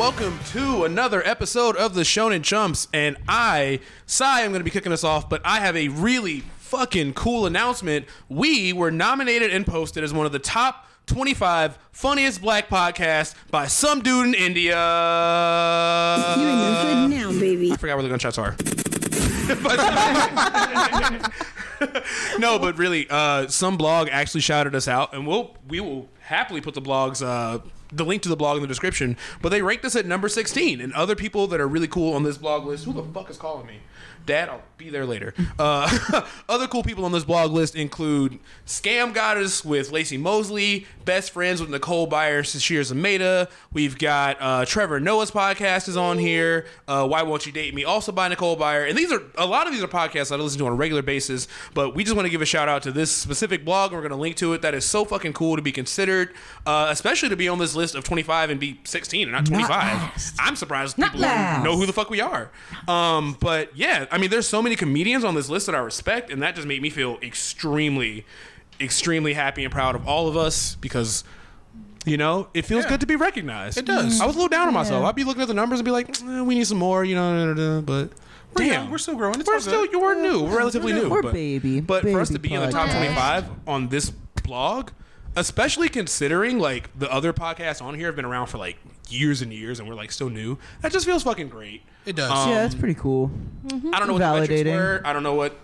Welcome to another episode of the Shonen Chumps. And I, Sai, am going to be kicking us off, but I have a really fucking cool announcement. We were nominated and posted as one of the top 25 funniest black podcasts by some dude in India. You in the hood now, baby. I forgot where the gunshots are. No, but really, uh, some blog actually shouted us out, and we'll we will happily put the blogs. Uh, the link to the blog in the description, but they ranked us at number 16. And other people that are really cool on this blog list, who the fuck is calling me? Dad, I'll be there later. Uh, other cool people on this blog list include Scam Goddess with Laci Mosley, Best Friends with Nicole Byer, Sasheer Zamata. We've got uh, Trevor Noah's podcast is on here. Uh, Why Won't You Date Me? Also by Nicole Byer. And these are a lot of these are podcasts I listen to on a regular basis, but we just want to give a shout out to this specific blog. We're going to link to it. That is so fucking cool to be considered, uh, especially to be on this list of 25 and be 16 and not 25. last. I'm surprised Not people know who the fuck we are. Um, but yeah, I mean, there's so many comedians on this list that I respect, and that just made me feel extremely, extremely happy and proud of all of us because. You know, it feels Yeah. good to be recognized. It does. I was a little down on myself. Yeah. I'd be looking at the numbers and be like, eh, "We need some more," you know. But We're damn, young, we're still growing. It's we're still good. you're new. We're relatively new. We're but, baby, But for us to baby be in the top 25 on this blog, especially considering like the other podcasts on here have been around for like years and years, and we're like still new. That just feels fucking great. It does. Um, yeah, that's pretty cool. I don't know what the metrics Validating. were. I don't know what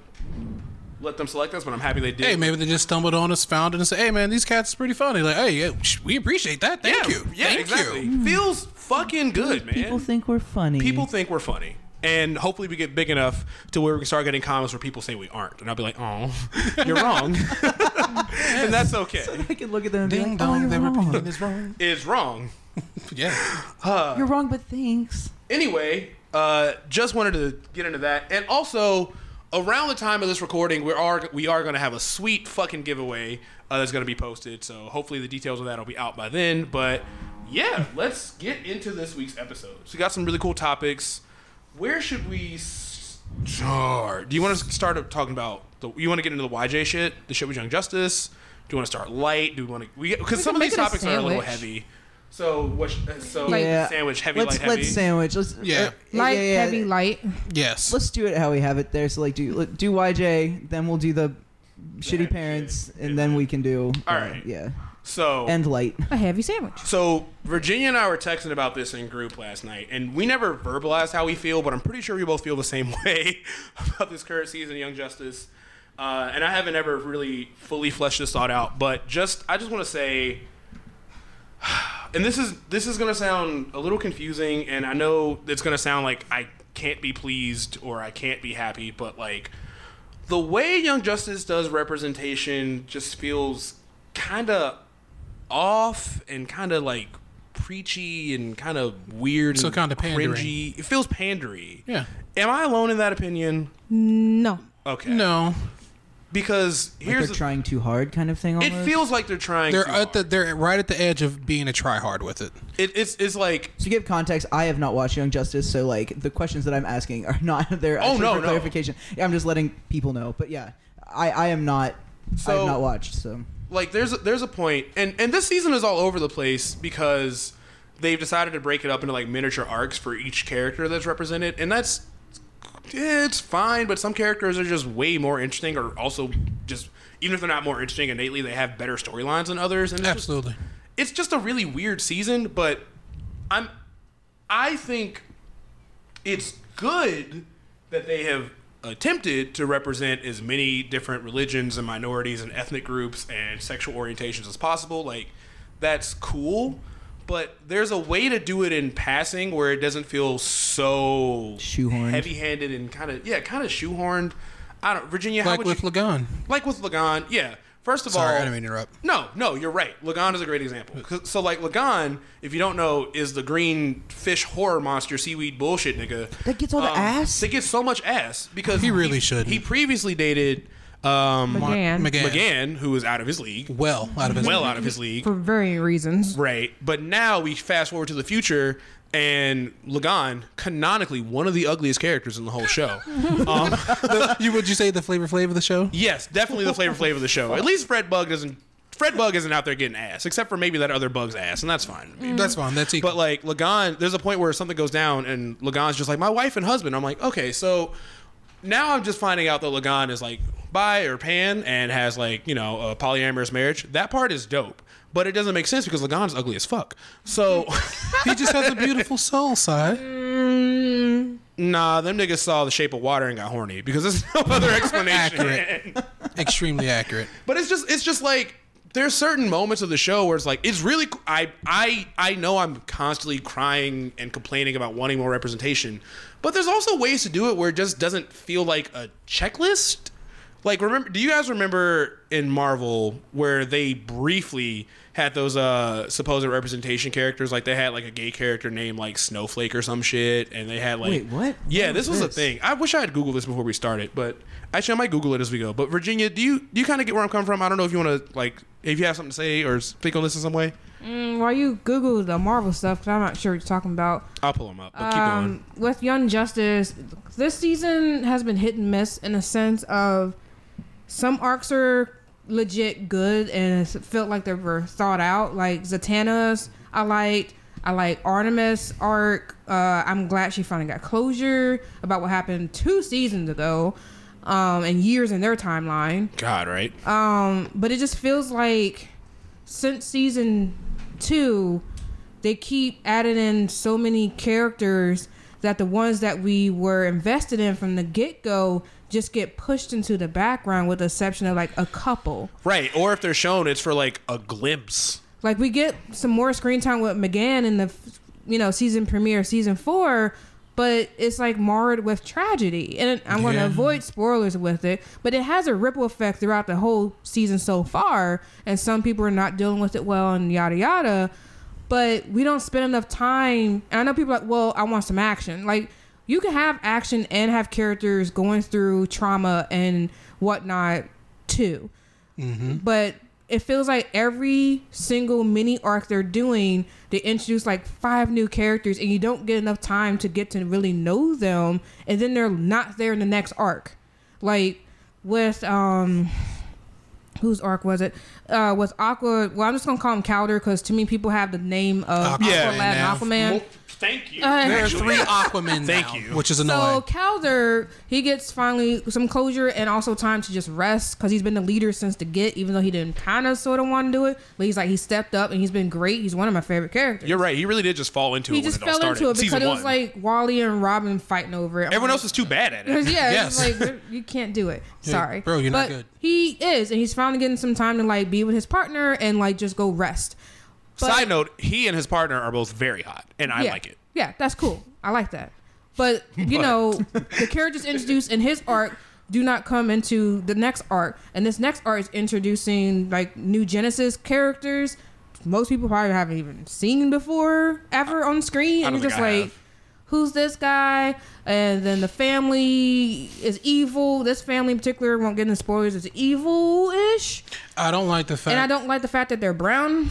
let them select us, but I'm happy they did. hey, maybe they just stumbled on us, found it, and said, "Hey, man, these cats are pretty funny." Like, hey, yeah, we appreciate that. Thank yeah, you. Yeah, Thank exactly. you. Feels fucking good, man. People think we're funny. people think we're funny. And hopefully we get big enough to where we can start getting comments where people say we aren't. And I'll be like, oh, you're wrong. and that's okay. So I can look at them and be Ding like, oh, dong, you're they wrong. Is wrong. It's wrong. Yeah. You're wrong, but thanks. Anyway, uh, just wanted to get into that. And also, around the time of this recording, we are we are going to have a sweet fucking giveaway uh, that's going to be posted. So hopefully the details of that will be out by then. But yeah, let's get into this week's episode. So we got some really cool topics. Where should we start? Do you want to start talking about the? You want to get into the YJ shit, the shit with Young Justice? Do you want to start light? Do we want to? Because some of these make it a topics are a little heavy. So what? So Yeah. sandwich heavy, let's light, heavy. let's sandwich. Let's Yeah. uh, Light, yeah, yeah, heavy, light. Yes. Let's do it how we have it there. So like, do let- do YJ, then we'll do the shitty parents, shit. and then we can do. All uh, right. Yeah. So And light. A heavy sandwich. So Virginia and I were texting about this in group last night, and we never verbalized how we feel, but I'm pretty sure we both feel the same way about this current season of Young Justice. Uh, and I haven't ever really fully fleshed this thought out, but just I just want to say, and this is this is gonna sound a little confusing, and I know it's gonna sound like I can't be pleased or I can't be happy, but like the way Young Justice does representation just feels kind of off and kind of like preachy and kind of weird So and kinda pandering. cringy. It feels pandery. Yeah. Am I alone in that opinion? No. Okay. No. Because Like here's they're trying too hard, kind of thing. it feels like they're trying. They're too at the they're right at the edge of being a try hard with it. It, it's it's like To give context, I have not watched Young Justice, so like the questions that I'm asking are not there. Oh, no, for no. clarification. Yeah, I'm just letting people know. But yeah, I I am not. I have not watched. So like there's a, there's a point and and this season is all over the place because they've decided to break it up into like miniature arcs for each character that's represented and that's it's fine but some characters are just way more interesting or also just even if they're not more interesting innately they have better storylines than others and it's just, Absolutely. it's just a really weird season but i'm i think it's good that they have attempted to represent as many different religions and minorities and ethnic groups and sexual orientations as possible like that's cool but there's a way to do it in passing where it doesn't feel so Shoehorned. heavy-handed and kind of yeah kind of shoehorned i don't virginia how Like would with you, Lagan. like with lagan yeah first of Sorry, all I didn't mean to interrupt. no, no, you're right. Lagan is a great example. So, like, Lagan, if you don't know, is the green fish horror monster, seaweed bullshit nigga. That gets all the um, ass? That gets so much ass because He really shouldn't. He previously dated um, McGann. McGann. McGann, who was out of his league, Well, out of his well out of his league, For varying reasons. right? But now we fast forward to the future, and Lagan, canonically one of the ugliest characters in the whole show. um, you would you say the flavor flavor of the show? Yes, definitely the flavor flavor of the show. At least Fred Bug doesn't Fred Bug isn't out there getting ass, except for maybe that other bug's ass, and that's fine. with me. That's fine. That's equal. But like Lagan, there's a point where something goes down, and Lagan's just like my wife and husband. I'm like, okay, so now I'm just finding out that Lagan is like bi or pan and has like you know a polyamorous marriage. That part is dope, but it doesn't make sense because Lagan's ugly as fuck. So he just has a beautiful soul side. Mm, nah, them niggas saw The Shape of Water and got horny because there's no other explanation. Accurate. Extremely accurate. But it's just it's just like there's certain moments of the show where it's like it's really I I I know I'm constantly crying and complaining about wanting more representation, but there's also ways to do it where it just doesn't feel like a checklist. Like remember do you guys remember in Marvel where they briefly had those uh supposed representation characters like they had like a gay character named like Snowflake or some shit and they had like Wait, what? Yeah, What this was was a thing. I wish I had Googled this before we started, but actually I might Google it as we go. But Virginia, do you do you kind of get where I'm coming from? I don't know if you want to like if you have something to say or speak on this in some way. Mm, While you Google the Marvel stuff, because I'm not sure what you're talking about. I'll pull them up. But keep Um, with Young Justice, this season has been hit and miss in a sense of some arcs are legit good and it felt like they were thought out. Like Zatanna's, I liked. I like Artemis arc. Uh, I'm glad she finally got closure about what happened two seasons ago, um, and years in their timeline. God, right? Um, but it just feels like since season two, they keep adding in so many characters that the ones that we were invested in from the get go just get pushed into the background with the exception of like a couple. right. Or if they're shown, it's for like a glimpse. Like we get some more screen time with McGann in the you know season premiere season four, but it's like marred with tragedy. And I'm going to Yeah. avoid spoilers with it, but it has a ripple effect throughout the whole season so far. And some people are not dealing with it well, and yada yada. But we don't spend enough time. And I know people are like, well, I want some action. Like you can have action and have characters going through trauma and whatnot too. But it feels like every single mini arc they're doing they introduce like five new characters and you don't get enough time to get to really know them and then they're not there in the next arc. Like with um whose arc was it? Uh with aqua well i'm just gonna call him Kaldur because too many people have the name of Aquaman aqualad now. and aquaman thank you. Uh, There are three Aquaman Thank now, you. which is annoying. so annoying. Kaldur, he gets finally some closure and also time to just rest because he's been the leader since the get, even though he didn't kind of sort of want to do it. But he's like he stepped up and he's been great. He's one of my favorite characters. You're right. He really did just fall into he it He just it fell started. into it because Season it was one. like Wally and Robin fighting over it. I'm everyone like- else is too bad at it. yeah, Yes. it's like you can't do it. Hey, Sorry, bro, you're not But good. He is, and he's finally getting some time to like be with his partner and like just go rest. But- Side note: He and his partner are both very hot, and I yeah. like it. Yeah, that's cool. I like that. But you know, the characters introduced in his arc do not come into the next arc, and this next arc is introducing like new Genesis characters. Most people probably haven't even seen before ever on screen, and you're just I like, have. "Who's this guy?" And then the family is evil. This family in particular, won't get into spoilers, is evil-ish, I don't like the fact. and I don't like the fact that they're brown.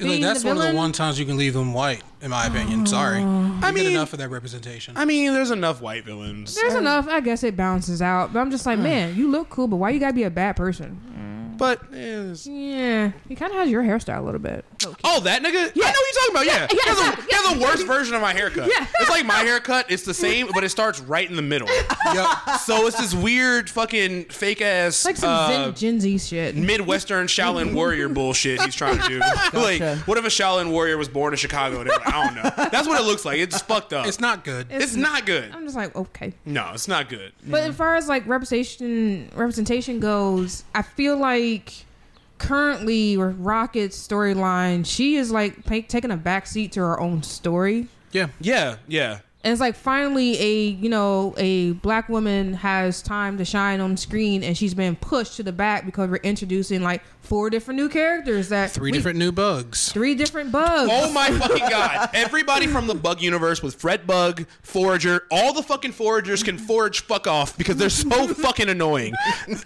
Like, that's the one of the one times you can leave them white, in my opinion. Oh. Sorry. I I mean, mean- enough of that representation. I mean, there's enough white villains, There's enough. I guess it balances out. But I'm just like, mm. man, you look cool, but why you gotta be a bad person? But eh, Yeah, he kind of has your hairstyle a little bit. low-key. Oh, that nigga? Yeah. I know what you're talking about. Yeah, yeah, he, has a, yeah, he has a worse version of my haircut. Yeah. it's like my haircut. It's the same, but it starts right in the middle. yep. So it's this weird, fucking fake ass, like some uh, Zen Gen Z shit. Midwestern Shaolin warrior bullshit he's trying to do. like, what if a Shaolin warrior was born in Chicago? And they're like, I don't know. That's what it looks like. It's fucked up. It's not good. It's not good. I'm just like, okay. No, it's not good. But as far as like representation representation goes, I feel like currently Rocket's storyline, she is like pa- taking a backseat to her own story. yeah. Yeah, yeah. And it's like finally a you know a black woman has time to shine on screen, and she's been pushed to the back because we're introducing like four different new characters that Three we- different new bugs. three different bugs. Oh my fucking god! Everybody from the Bug universe with Fred Bug, Forager, all the fucking Foragers can forage fuck off because they're so fucking annoying.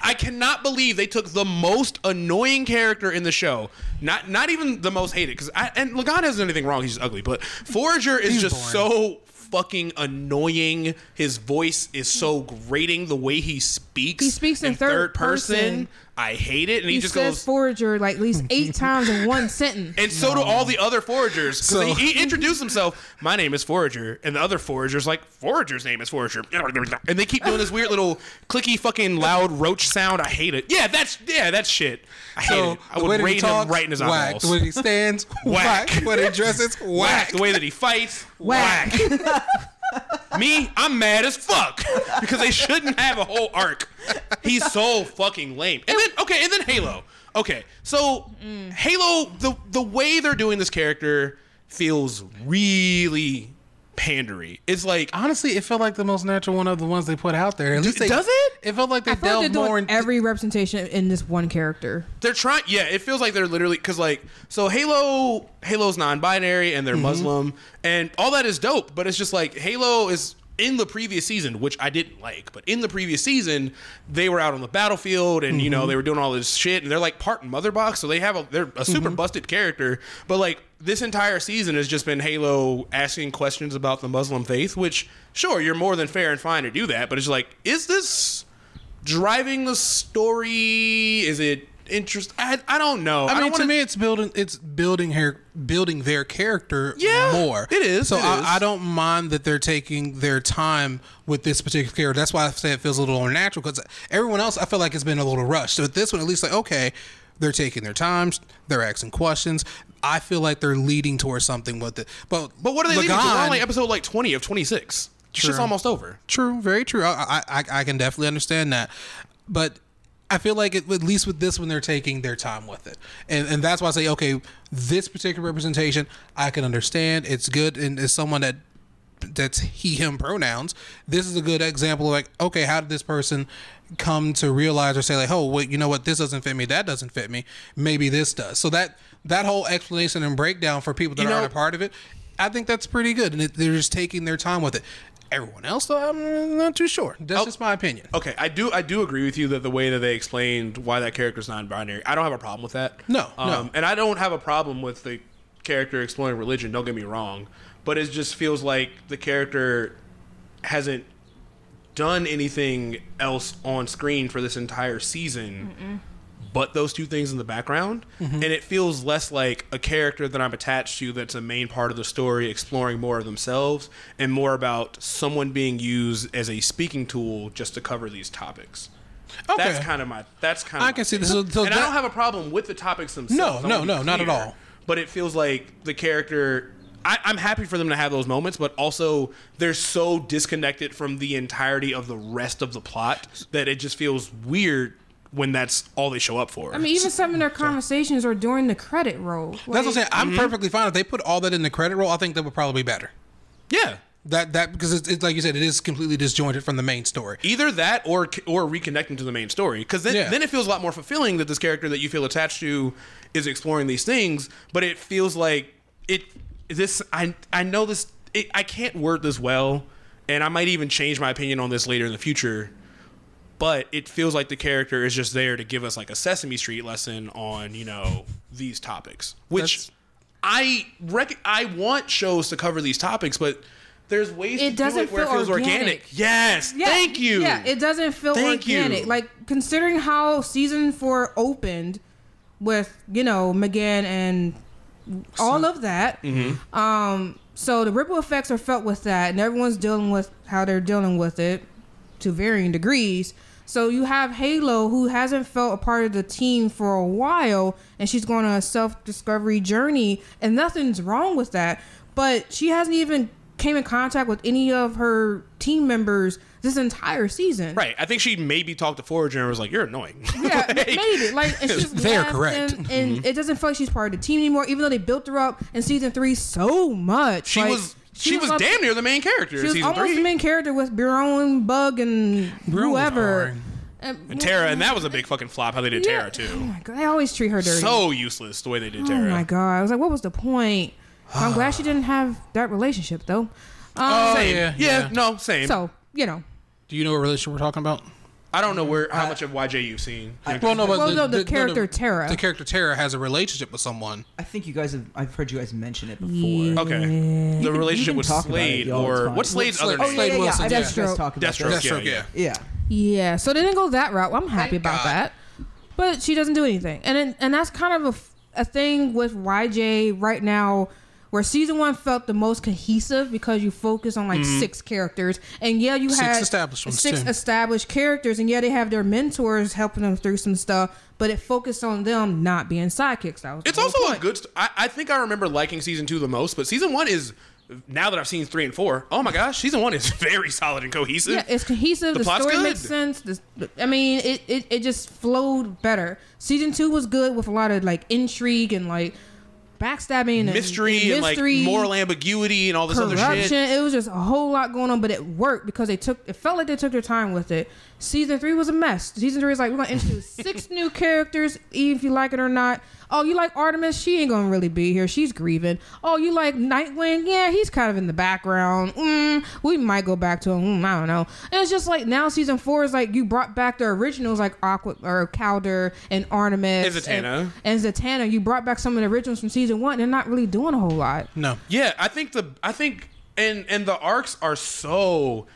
I cannot believe they took the most annoying character in the show, not not even the most hated, because and Lagan hasn't anything wrong. He's just ugly, but Forager is He's just so fucking annoying. His voice is so grating. The way he speaks, He speaks in third person. I hate it, and he, He just says goes. forager like at least eight times in one sentence. and so do all the other foragers. 'Cause So- he, he introduced himself. My name is Forager, and the other foragers like Forager's name is Forager, and they keep doing this weird little clicky fucking loud roach sound. I hate it. Yeah, that's yeah, that's shit. I hate So it. I the would he rate him talks, right in his whack. eyeballs. The way he stands, Whack. whack. When he dresses, whack. whack. The way that he fights, Whack. whack. Me, I'm mad as fuck because they shouldn't have a whole arc. He's so fucking lame. And then okay, and then Halo. Okay, so mm. Halo, the the way they're doing this character feels really pandery. It's like Honestly, it felt like the most natural one of the ones they put out there. At least they, does it? It felt like they I feel like they're doing more into every representation in this one character. they're trying. Yeah, it feels like they're literally because like so Halo, Halo's non-binary and they're mm-hmm. Muslim, and all that is dope. But it's just like Halo is in the previous season, which I didn't like. But in the previous season, they were out on the battlefield, and you know mm-hmm. they were doing all this shit, and they're like part Mother Box, so they have a they're a super mm-hmm. busted character. But like this entire season has just been Halo asking questions about the Muslim faith, which sure you're more than fair and fine to do that, but it's like, is this driving the story? Is it interest? I, I don't know. I mean, don't to me, it's building it's building her building their character Yeah, more. it is, So it I, is. I don't mind that they're taking their time with this particular character. That's why I say it feels a little more natural because everyone else I feel like it's been a little rushed. So this one, at least like okay, they're taking their time, they're asking questions. I feel like they're leading towards something with it. But But what are they leading to? We're Lagan- like episode like twenty of twenty six. Shit's True. almost over. True, very true. I, I, I, I can definitely understand that, but I feel like it, at least with this one, they're taking their time with it, and and that's why I say, okay, this particular representation, I can understand. It's good, and as someone that that's he him pronouns, this is a good example of like, okay, how did this person come to realize or say like, oh, wait, you know what, this doesn't fit me, that doesn't fit me, maybe this does. So that that whole explanation and breakdown for people that You know- aren't a part of it, I think that's pretty good, and it, they're just taking their time with it. Everyone else, though, I'm not too sure. That's Oh. just my opinion. Okay, I do I do agree with you that the way that they explained why that character's non-binary, I don't have a problem with that. No, um, no. and I don't have a problem with the character exploring religion. Don't get me wrong, but it just feels like the character hasn't done anything else on screen for this entire season. But those two things in the background, mm-hmm. and it feels less like a character that I'm attached to that's a main part of the story, exploring more of themselves, and more about someone being used as a speaking tool just to cover these topics. Okay. That's kind of my. That's kind of. I can see this. So, so and I don't have a problem with the topics themselves. No, no, no, not at all. But it feels like the character. I, I'm happy for them to have those moments, but also they're so disconnected from the entirety of the rest of the plot that it just feels weird when that's all they show up for. I mean, even some of their conversations are during the credit roll. That's what I'm saying. I'm Mm-hmm. perfectly fine if they put all that in the credit roll. I think that would probably be better. yeah, That that because it's, it's like you said, it is completely disjointed from the main story. either that or or reconnecting to the main story because then, Yeah. then it feels a lot more fulfilling that this character that you feel attached to is exploring these things but it feels like it this i i know this it, i can't word this well and i might even change my opinion on this later in the future but it feels like the character is just there to give us like a sesame street lesson on you know these topics which That's- i rec- i want shows to cover these topics but there's ways It to doesn't do it where it feel feels organic. organic. Yes, Yeah, thank you. Yeah, it doesn't feel Thank you. organic. Like considering how season four opened with you know McGann and all of that. Mm-hmm. Um, so the ripple effects are felt with that, and everyone's dealing with how they're dealing with it to varying degrees. So you have Halo, who hasn't felt a part of the team for a while, and she's going on a self-discovery journey, and nothing's wrong with that. But she hasn't even came in contact with any of her team members this entire season. Right. I think she maybe talked to Forager and was like, "You're annoying." Yeah, Like- maybe. Like, and she's They're left, correct. and, and it doesn't feel like she's part of the team anymore. Even though they built her up in season three so much, She Like, was she, was, up- damn near the main character She was season almost three. the main character with Baron, Bug, and Baron whoever. alright. and Tara, and that was a big fucking flop how they did Yeah. Tara Oh too. my god, they always treat her dirty. So useless the way they did Tara. oh my god, I was like, what was the point? I'm glad she didn't have that relationship though. Um, Same. yeah, Yeah, yeah. no, same. so you know, Do you know what relationship we're talking about? I don't know mm-hmm. where how much of YJ you've seen. Well, no, but Well, no, the character Tara. The character Tara has a relationship with someone. I think you guys have. I've heard you guys mention it before. okay. The can- relationship you can with talk about it, Slade or fine. what's Slade's Slade- other oh, name? yeah, yeah, yeah. Wilson, I've yeah. Deathstroke. You guys Deathstroke. Deathstroke, yeah, yeah. yeah. Yeah. yeah. So they didn't go that route. I'm happy Thank about God. that. but she doesn't do anything. And then, and that's kind of a, f- a thing with YJ right now, where season one felt the most cohesive because you focus on like mm-hmm. six characters, and yeah, you Six had established ones, six too. established characters, and yeah, they have their mentors helping them through some stuff, but it focused on them not being sidekicks. That was the It's whole also a good. St- I, I think I remember liking season two the most, but season one is now that I've seen three and four. Oh my gosh, season one is very solid and cohesive. Yeah, it's cohesive. The The, plot's story good. makes sense. The, I mean, it, it it just flowed better. Season two was good with a lot of like intrigue and like backstabbing and mystery and, like mystery, moral ambiguity and all this other corruption. shit. It was just a whole lot going on, but it worked because they took. It felt like they took their time with it. Season three was a mess. Season three is like we're gonna introduce six new characters, even if you like it or not. Oh, you like Artemis? She ain't gonna really be here. She's grieving. Oh, you like Nightwing? Yeah, he's kind of in the background. Mm, we might go back to him. Mm, I don't know. And it's just like now season four is like you brought back the originals like Aqua or Kaldur and Artemis And Zatanna. and, and Zatanna. You brought back some of the originals from season one. They're not really doing a whole lot. No. Yeah, I think the I think and and the arcs are so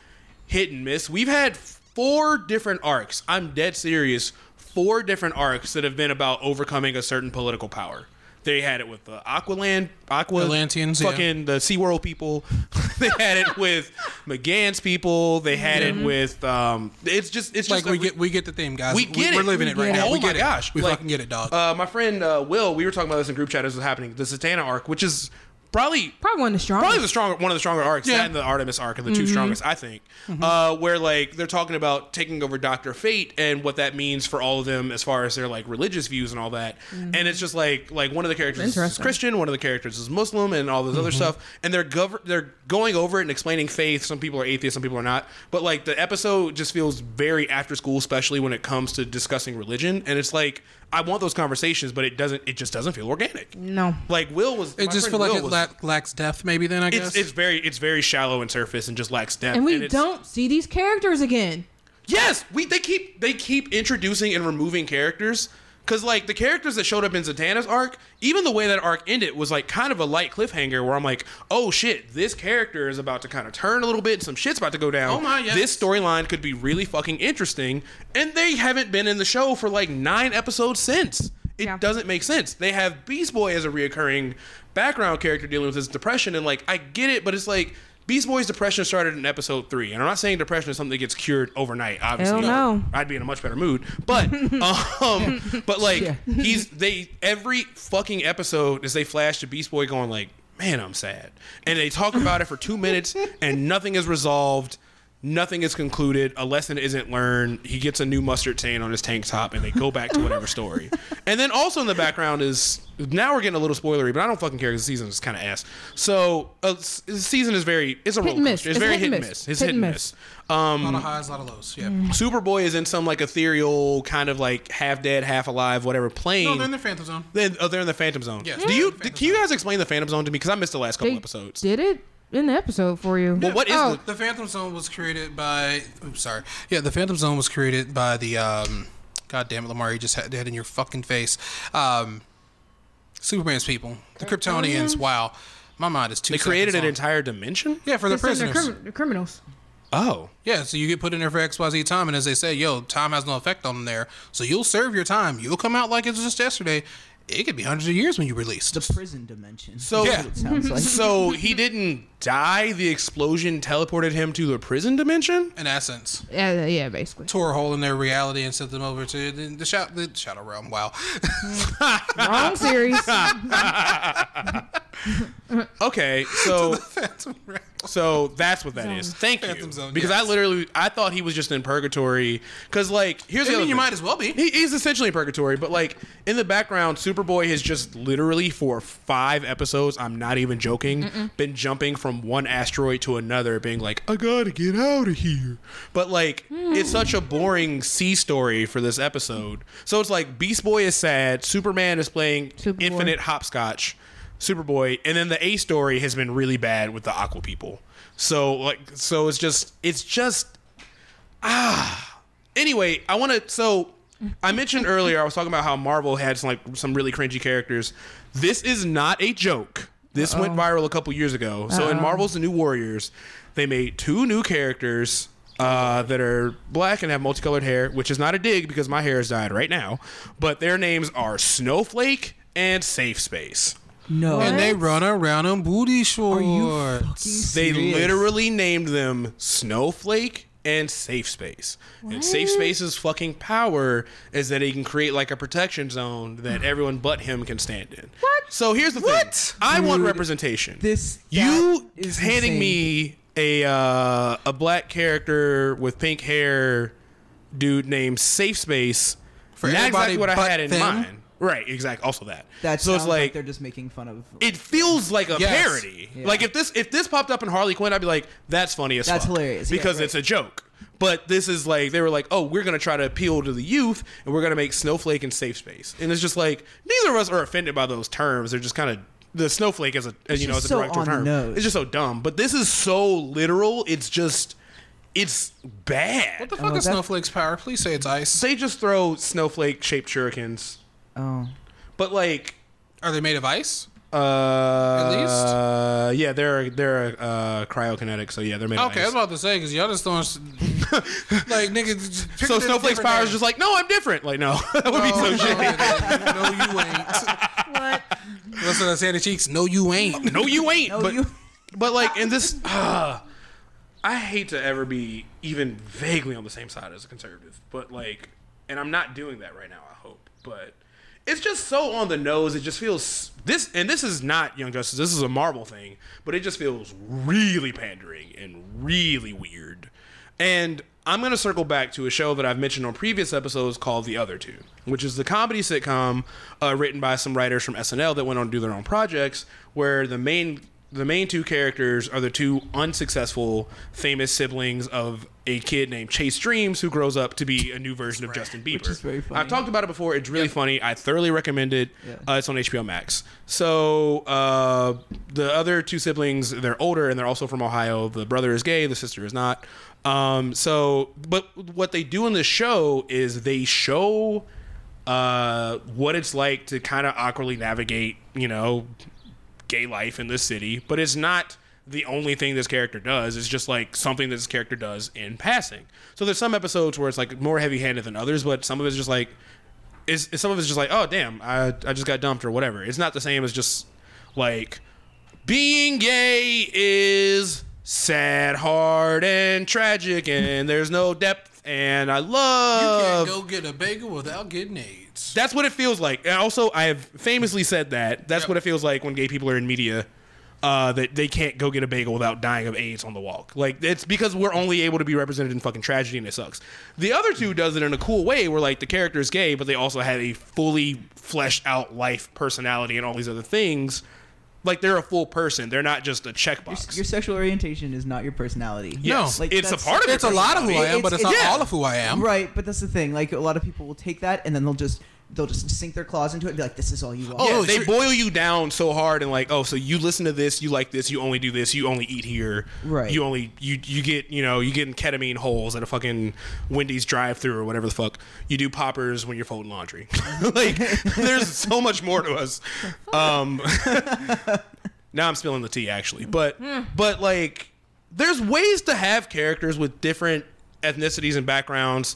hit and miss. We've had four different arcs. I'm dead serious. Four different arcs that have been about overcoming a certain political power. They had it with the Aqualand, Aqua, Atlanteans, yeah. fucking the SeaWorld people. they had it with McGann's people. They had it with um. It's just it's Like just we a- get we get the theme, guys. We get We're living it right get now. it. We Oh get my it. gosh, We like, fucking get it, dog. Uh, my friend uh, Will, we were talking about this in group chat This it was happening. The Zatanna arc, which is probably Probably one of the strongest. probably the stronger one of the stronger arcs. Yeah. that and the artemis arc are the Mm-hmm. two strongest i think. Uh, where like they're talking about taking over dr fate and what that means for all of them as far as their like religious views and all that. And it's just like like one of the characters is Mm-hmm. Christian one of the characters is muslim and all this other stuff. And they're gov- they're going over it and explaining faith. Some people are atheists some people are not. But like the episode just feels very after school especially when it comes to discussing religion. And it's like i want those conversations but it doesn't it just doesn't feel organic no. like will was it just friend feel like Will it was- lack, lacks depth, maybe. Then I guess it's, it's very it's very shallow and surface and just lacks depth. And we it's- don't see these characters again. Yes, we they keep they keep introducing and removing characters because like the characters that showed up in Zatanna's arc, even the way that arc ended was like kind of a light cliffhanger where I'm like, oh shit, this character is about to kind of turn a little bit and some shit's about to go down. Oh my, yes. This storyline could be really fucking interesting, and they haven't been in the show for like nine episodes since. It Yeah. doesn't make sense. They have Beast Boy as a reoccurring background character dealing with his depression, and like I get it, but it's like Beast Boy's depression started in episode three, and I'm not saying depression is something that gets cured overnight. Obviously, no. I'd be in a much better mood. But um, but like Yeah. he's they every fucking episode as they flash to Beast Boy going like, man, I'm sad, and they talk about it for two minutes, and nothing is resolved. Nothing is concluded. A lesson isn't learned. He gets a new mustard stain on his tank top, and they go back to whatever story. And then also in the background is now we're getting a little spoilery, but I don't fucking care because the season is kind of ass. So uh, the season is very it's a Hit roller and miss. coaster. It's, It's very hit and miss. miss. It's Hit hit and and miss. miss. Um, a lot of highs, a lot of lows. Yeah. Superboy is in some like ethereal kind of like half dead, half alive, whatever plane. No, they're in the Phantom Zone. Then- oh, they're in the Phantom Zone. Yes, Do you? in can you guys explain the Phantom Zone to me? Because I missed the last couple They episodes. did it in the episode for you. Well, what is oh, the? The Phantom Zone was created by. Oops, sorry. Yeah, the Phantom Zone was created by the. Um, God damn it, Lamar! You just had that in your fucking face. Um, Superman's people, the Kryptonians. Wow, my mind is too. They created an seconds entire dimension. Yeah, for the They said they're prisoners. crim- they're criminals. Oh, Yeah, so you get put in there for X Y Z time, and as they say, yo, time has no effect on them there. So you'll serve your time. You'll come out like it was just yesterday. It could be hundreds of years when you released. The prison dimension. So- That's what it sounds like. so he didn't die. The explosion teleported him to the prison dimension. in essence. Yeah, yeah, basically. Tore a hole in their reality and sent them over to the, the, shadow, the Shadow Realm. Wow. Wrong series. Okay, so Phantom Realm. So that's what that is. Zone. Thank you. Zone, because yes. I literally I thought he was just in purgatory. Because like here's I the mean, other you thing. might as well be. He, he's essentially in purgatory, but like in the background, Superboy has just literally for five episodes, I'm not even joking, been jumping from one asteroid to another, being like, I gotta get out of here. But like, hmm. it's such a boring C story for this episode. So it's like Beast Boy is sad, Superman is playing Superboy. infinite hopscotch, Superboy, and then the A story has been really bad with the Aqua people. So like, so it's just, it's just ah. anyway, I want to. So I mentioned earlier, I was talking about how Marvel had some like some really cringy characters. This is not a joke. This went viral a couple years ago. So in Marvel's The New Warriors, they made two new characters uh, that are black and have multicolored hair, which is not a dig because my hair is dyed right now. But their names are Snowflake and Safe Space. No. And they run around on booty shorts. Are you fucking serious? They literally named them Snowflake and Safe Space. And Safe Space's fucking power is that he can create like a protection zone that everyone but him can stand in. What? So here's the What? thing. I want representation. this- you is handing insane. me a uh, a black character with pink hair, dude named Safe Space. For not everybody exactly what I had in them? mind. Right, exactly. Also that. That so it's like, like they're just making fun of. it feels like a Yes. parody. Yeah. Like if this if this popped up in Harley Quinn, I'd be like, that's funny as That's fuck. hilarious. Yeah, because right. it's a joke. But this is like they were like, oh, we're gonna try to appeal to the youth, and we're gonna make Snowflake and Safe Space, and it's just like neither of us are offended by those terms. They're just kind of the Snowflake as a as, you know as a so director term. nose. It's just so dumb. But this is so literal. It's just it's bad. What the fuck Oh, is that- Snowflake's power? Please say it's ice. they just throw snowflake shaped shurikens, Oh. but like Are they made of ice? Uh, At least? uh, yeah, they're they're uh, cryokinetic, so yeah, they're made. Of ice. Okay, I of was about to say because y'all just throwing s- like nigga. just pick So a Snowflake's different power is name. just like, no, I'm different. Like, no, that would be so Oh, shitty. no, no, you ain't. What? What's what I say in cheeks? No, you ain't. No, you ain't. No, but you- but like in this, uh, I hate to ever be even vaguely on the same side as a conservative, but like, and I'm not doing that right now. I hope, but it's just so on the nose. It just feels this, and this is not Young Justice. This is a Marvel thing, but it just feels really pandering and really weird. And I'm going to circle back to a show that I've mentioned on previous episodes called The Other Two, which is the comedy sitcom uh, written by some writers from SNL that went on to do their own projects, where the main the main two characters are the two unsuccessful famous siblings of a kid named Chase Dreams who grows up to be a new version of Justin Bieber. is very funny. I've talked about it before. It's really funny. I thoroughly recommend it. Yeah. Uh, it's on HBO Max. So uh, the other two siblings, they're older and they're also from Ohio. The brother is gay. The sister is not. Um, so, but what they do in the show is they show uh, what it's like to kind of awkwardly navigate, you know, gay life in this city. But it's not the only thing this character does. It's just like something that this character does in passing. So there's some episodes where it's like more heavy-handed than others, but some of it's just like is some of it's just like, oh damn, I I just got dumped or whatever. It's not the same as just like being gay is sad, hard, and tragic, and there's no depth. And I love. You can't go get a bagel without getting AIDS. That's what it feels like. And also, I have famously said that. That's Yep. what it feels like when gay people are in media. Uh, that they can't go get a bagel without dying of AIDS on the walk. Like it's because we're only able to be represented in fucking tragedy, and it sucks. The other two does it in a cool way, where like the character is gay, but they also have a fully fleshed out life, personality, and all these other things. Like they're a full person. They're not just a checkbox. Your sexual orientation is not your personality. yes, Like, it's a that's- part of. It's your a lot of who I personality. am, but it's, It's- not yeah. all of who I am. Right, but that's the thing. Like a lot of people will take that and then they'll just they'll just sink their claws into it and be like, "This is all you want." Yeah, Oh, they sure. boil you down so hard and like, oh, so you listen to this, you like this, you only do this, you only eat here, Right. You only you you get you know you get in ketamine holes at a fucking Wendy's drive-through or whatever the fuck. You do poppers when you're folding laundry. like, there's so much more to us. Um, now I'm spilling the tea actually, but but like, there's ways to have characters with different ethnicities and backgrounds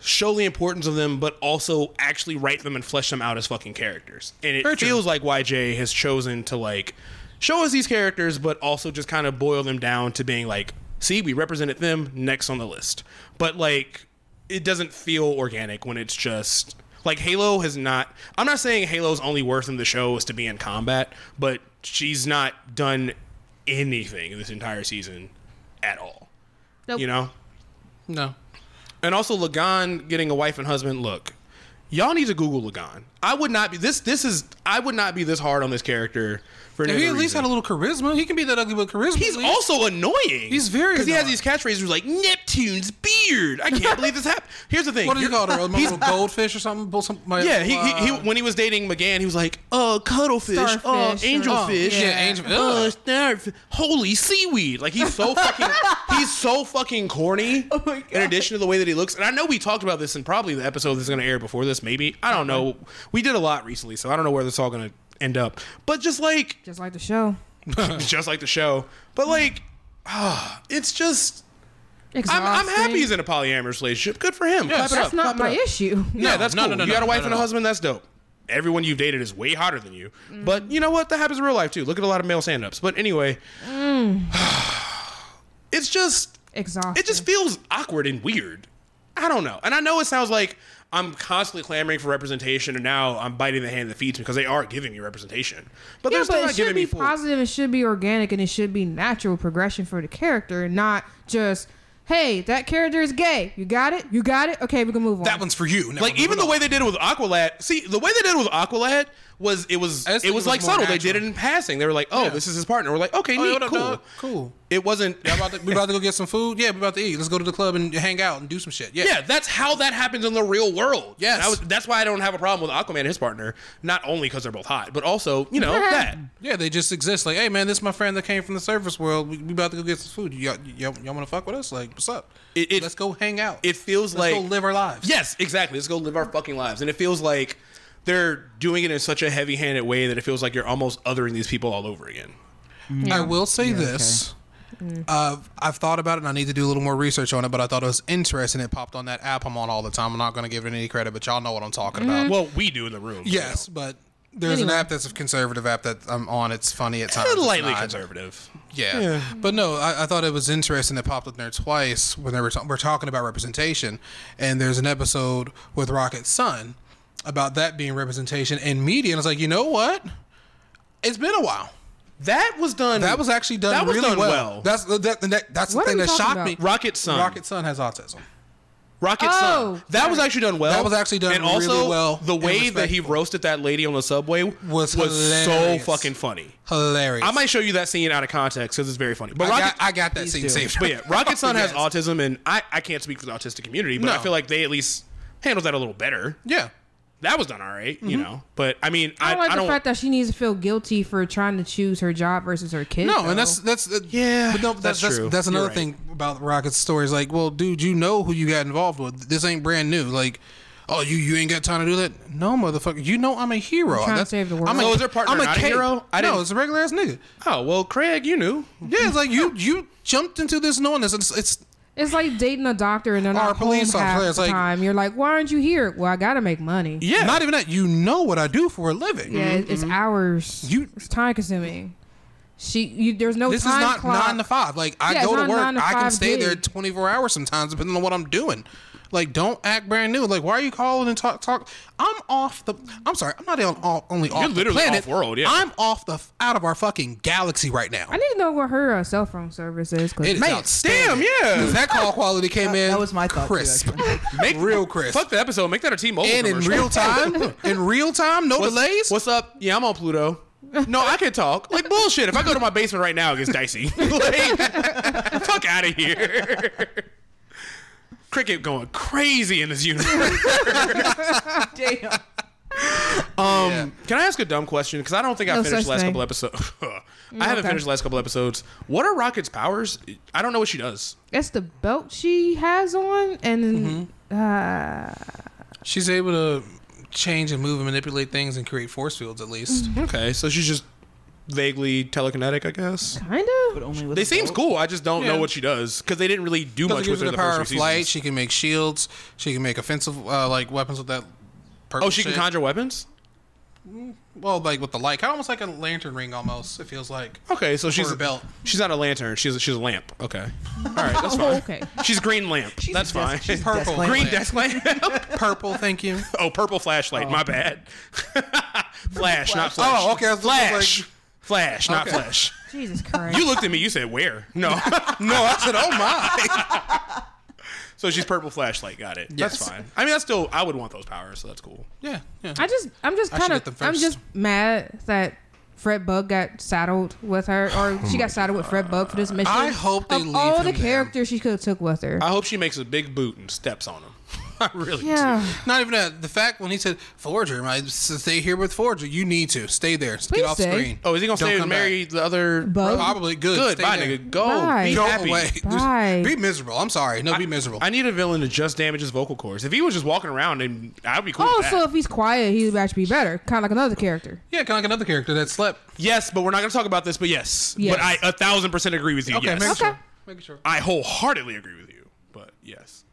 show the importance of them, but also actually write them and flesh them out as fucking characters. And it Very true. feels like YJ has chosen to like show us these characters, but also just kind of boil them down to being like, see, we represented them next on the list. But like, it doesn't feel organic when it's just like Halo has not. I'm not saying Halo's only worth in the show is to be in combat, but she's not done anything in this entire season at all. Nope. You know? No. And also Lagan getting a wife and husband. Look, y'all need to Google Lagan. I would not be this. This is I would not be this hard on this character for any If he other at least reason. had a little charisma. He can be that ugly with charisma. He's also annoying. He's very because he has these catchphrases like Neptune's beard. I can't believe this happened. Here's the thing. What did You're- call her? A he's- little goldfish or something? Some- my- yeah, he, he, he uh, when he was dating McGann, he was like, "Uh, cuttlefish, uh, Starfish or- angelfish, Oh, yeah, angel- uh, ugh. starf- holy seaweed." Like he's so fucking, he's so fucking corny. Oh my In addition to the way that he looks, and I know we talked about this in probably the episode that's going to air before this. Maybe I don't know. We did a lot recently, so I don't know where this is all going to end up. But just like Just like the show. just like the show. But like, ah, it's just I'm, I'm happy he's in a polyamorous relationship. Good for him. Clap it That's up. not clap it my up. issue. Yeah, that's no, cool. no, no, you got a wife no, and a husband. That's dope. Everyone you've dated is way hotter than you. But you know what? That happens in real life too. Look at a lot of male stand-ups. But anyway, it's just Exhausting. it just feels awkward and weird. I don't know. And I know it sounds like I'm constantly clamoring for representation, and now I'm biting the hand that feeds me because they are giving me representation. But yeah, they're still but not it should be positive. It should be organic, and it should be natural progression for the character, and not just, hey, that character is gay. You got it. You got it. Okay, we can move on. That one's for you. Now like even the moving way they did it with Aqualad. See, the way they did it with Aqualad was it was it was it was like more subtle. They did it in passing. They were like, "Oh, Yeah. this is his partner." We're like, "Okay, Oh, neat, what cool." dog? Cool. It wasn't. Y'all about to, we about to go get some food. Yeah, we about to eat. Let's go to the club and hang out and do some shit. Yeah, Yeah, that's how that happens in the real world. Yes. That was- that's why I don't have a problem with Aquaman and his partner. Not only because they're both hot, but also you know that. Yeah, they just exist. Like, hey man, this is my friend that came from the surface world. We, we about to go get some food. Y'all, y'all, y'all want to fuck with us? Like, what's up? It- it- Let's go hang out. It feels Let's like go live our lives. Yes, exactly. Let's go live our fucking lives. And it feels like they're doing it in such a heavy-handed way that it feels like you're almost othering these people all over again. I will say this. Uh, I've thought about it and I need to do a little more research on it, but I thought it was interesting. It popped on that app I'm on all the time. I'm not going to give it any credit, but y'all know what I'm talking about. Well, we do in the room. Yes, but there's Anyway. an app that's a conservative app that I'm on. It's funny at times. you. It's lightly conservative. Yeah. But no, I, I thought it was interesting. It popped up there twice when they were, ta- we're talking about representation. And there's an episode with Rocket Sun about that being representation in media. And I was like, you know what? It's been a while. That was done. That was actually done That was really done well. well. That's that, that, that's What the thing that shocked about? me. Rocket Sun. Rocket Sun has autism. Rocket Oh, Sun. That was actually done well. That was actually done and also, really well The and way that he roasted that lady on the subway Was so hilarious. fucking funny. Hilarious. I might show you that scene out of context because it's very funny. But I Rocket, got, I got that scene do. saved. but yeah, Rocket Sun has Yes. autism, and I, I can't speak for the autistic community, but No. I feel like they at least handled that a little better. Yeah. That was done all right, you know. But I mean, I I, don't like I the don't. fact that she needs to feel guilty for trying to choose her job versus her kid. No, though. and that's that's uh, Yeah, but no, that's that's that's, true. that's You're another right. thing about Rocket's story. Is like, well, dude, you know who you got involved with. This ain't brand new. Like, oh, you you ain't got time to do that. No, motherfucker, you know I'm a hero. I'm trying to save the world. I'm a, So is their partner I'm a not a K- hero? I no, didn't- it's a regular ass nigga. oh well, Craig, you knew. Yeah, it's like you you jumped into this knowing this. It's, it's It's like dating a doctor and they're not a police home half officer, the like- time. You're like, why aren't you here? Well, I gotta make money. Yeah, not even that. You know what I do for a living. Yeah, it- it's hours. Mm-hmm. You- it's time consuming. She, you, there's no This is time not clock. nine to five. Like I Yeah, go it's to work, nine to I can five stay there gig. twenty four hours sometimes, depending on what I'm doing. Like, don't act brand new. Like, why are you calling and talk talk? I'm off the. I'm sorry. I'm not on, off, only off You're the literally planet. off-world, yeah. I'm off the out of our fucking galaxy right now. I need to know what her uh, cell phone service is. 'cause It is man, outstanding. Damn, yeah. That call quality came That- in. that was my thought, too, Crisp, actually. Make real crisp, Fuck the episode. Make that a T-Mobile and in commercial. real time. in real time, no What's, delays. What's up? Yeah, I'm on Pluto. No, I can talk. Like bullshit. If I go to my basement right now, it gets dicey. like, fuck out of here. Cricket going crazy in this universe. Damn. Um, Can I ask a dumb question? Because I don't think I finished the last thing. couple episodes. I haven't Okay. finished the last couple episodes. What are Rocket's powers? I don't know what she does. it's the belt she has on, and Mm-hmm. uh, She's able to change and move and manipulate things and create force fields at least. Okay, so she's just vaguely telekinetic, I guess. kind of. But only with They a seems cool. I just don't know what she does because they didn't really do much with her her the the power first of flight. seasons. She can make shields. She can make offensive uh, like weapons with that. Purple Oh, she can conjure weapons. Well, like with the light, kind of almost like a lantern ring. Almost, it feels like. Okay, so she's a belt. She's not a lantern. She's a, she's a lamp. Okay, all right, that's Oh, fine. okay. She's green lamp. She's that's a desk- fine. she's Purple. desk lamp. green desk lamp. Purple, thank you. oh, purple flashlight. My bad. flash, not flash. Oh, okay, I was Flash. like- Flash, not Okay. flash. Jesus Christ. You looked at me. You said where? No. No, I said, oh my. so she's purple flashlight. Got it. Yes. That's fine. I mean, that's still. I would want those powers. So that's cool. yeah, yeah. I just, I'm just I should kind get them of, I'm first. just mad that Fred Bug got saddled with her, or she got saddled with Fred Bug for this mission. I hope they of leave all the him there. characters she could have took with her. I hope she makes a big boot and steps on him. I really yeah. Not even that. The fact when he said Forager, I stay here with Forager. You need to stay there. Please Get off stay. screen. Oh, is he gonna Don't stay and come back. marry the other? Bug? Probably good. Good. Stay Bye, there. nigga. Go. Bye. Be Go happy. away. Bye. Be miserable. I'm sorry. No, be miserable. I need a villain to just damage his vocal cords. If he was just walking around, and I'd be cool. Oh, with that. so if he's quiet, he would actually be better, kind of like another character. yeah, kind of like another character that slept. yes, but we're not going to talk about this. But yes, Yes. but I a thousand percent agree with you. Okay, yes. make Okay. sure. making sure. I wholeheartedly agree with you. But yes,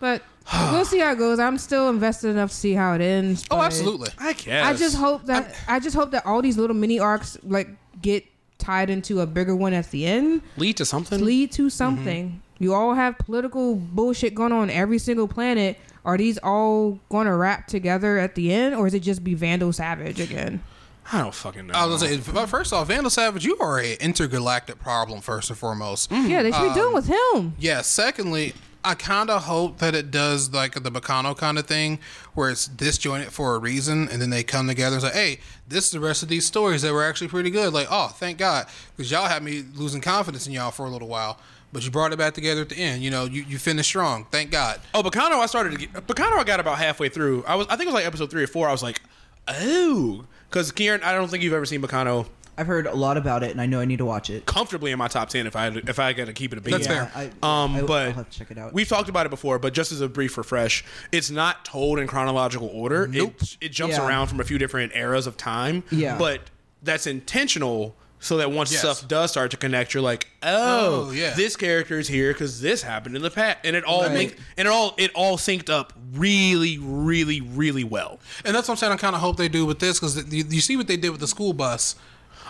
But we'll see how it goes. I'm still invested enough to see how it ends. Oh, absolutely. I guess. I just hope that i just hope that all these little mini arcs like get tied into a bigger one at the end, lead to something. lead to something. Mm-hmm. You all have political bullshit going on every single planet. Are these all going to wrap together at the end, or is it just be Vandal Savage again? I don't fucking know. I was gonna say, but first off, Vandal Savage, you are a intergalactic problem first and foremost. Yeah, they should be um, dealing with him. Yeah. Secondly, I kind of hope that it does like the Baccano kind of thing, where it's disjointed for a reason, and then they come together and say, "Hey, this is the rest of these stories that were actually pretty good." Like, oh, thank God, because y'all had me losing confidence in y'all for a little while, but you brought it back together at the end. You know, you, you finished strong. Thank God. Oh, Baccano, I started to get Baccano. I got about halfway through. I was, I think it was like episode three or four. I was like, oh, because Kieran, I don't think you've ever seen Baccano I've heard a lot about it, and I know I need to watch it. comfortably in my top ten if I had, if I got to keep it a beat. That's fair. I, Um, I, but I'll have to check it out. we've talked about it before. But just as a brief refresh, it's not told in chronological order. Nope. It, it jumps Yeah. around from a few different eras of time. Yeah. but that's intentional. So that once Yes. stuff does start to connect, you're like, oh, Oh, yeah. this character is here because this happened in the past, and it all Right. linked, and it all it all synced up really, really, really well. And that's what I'm saying. I kind of hope they do with this because you, you see what they did with the school bus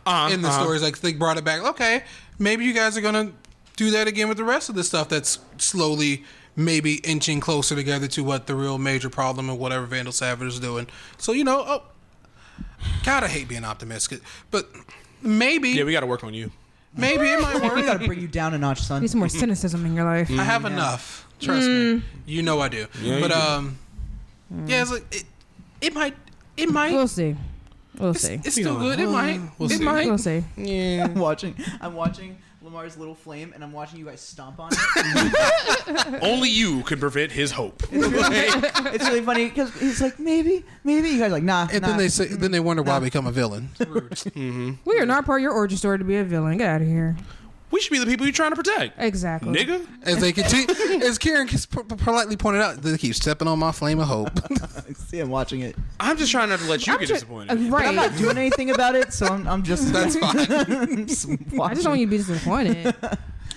Uh, in the stories. Like they brought it back. Okay, maybe you guys are gonna do that again with the rest of the stuff that's slowly maybe inching closer together to what the real major problem and whatever Vandal Savage is doing. So you know, oh, God, I hate being optimistic, but maybe, Yeah, we got to work on you. maybe it might work. we got to bring you down a notch, son. Need some more cynicism in your life. I have enough. Trust me. You know I do. Yeah, but you do. um, yeah, it's like it, it might, it might. We'll see. We'll see. It's still good. It might. We'll it see. might. We'll see. Yeah. I'm watching. I'm watching Lamar's little flame, and I'm watching you guys stomp on it. Only you can prevent his hope. it's really funny because he's like, maybe, maybe. You guys are like, nah. And nah. then they say, then they wonder why I become a villain. Mm-hmm. We are not part of your origin story to be a villain. Get out of here. We should be the people you're trying to protect, Exactly. nigga. As they continue, as Karen keeps p- p- politely pointed out, they keep stepping on my flame of hope. I see him watching it. I'm just trying not to let you I'm get ju- disappointed. uh, But I'm not doing anything about it, so I'm, I'm just. That's fine. just I just don't want you to be disappointed.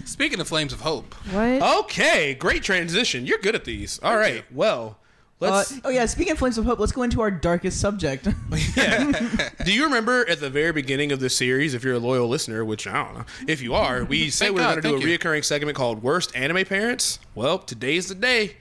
Speaking of flames of hope, what? Okay, great transition. You're good at these. All right. Well, Uh, let's. oh yeah, speaking of flames of hope, let's go into our darkest subject. yeah. Do you remember at the very beginning of the series, if you're a loyal listener, which I don't know, if you are, we said Thank we were God, going to do a you. reoccurring segment called "Worst Anime Parents." Well, today's the day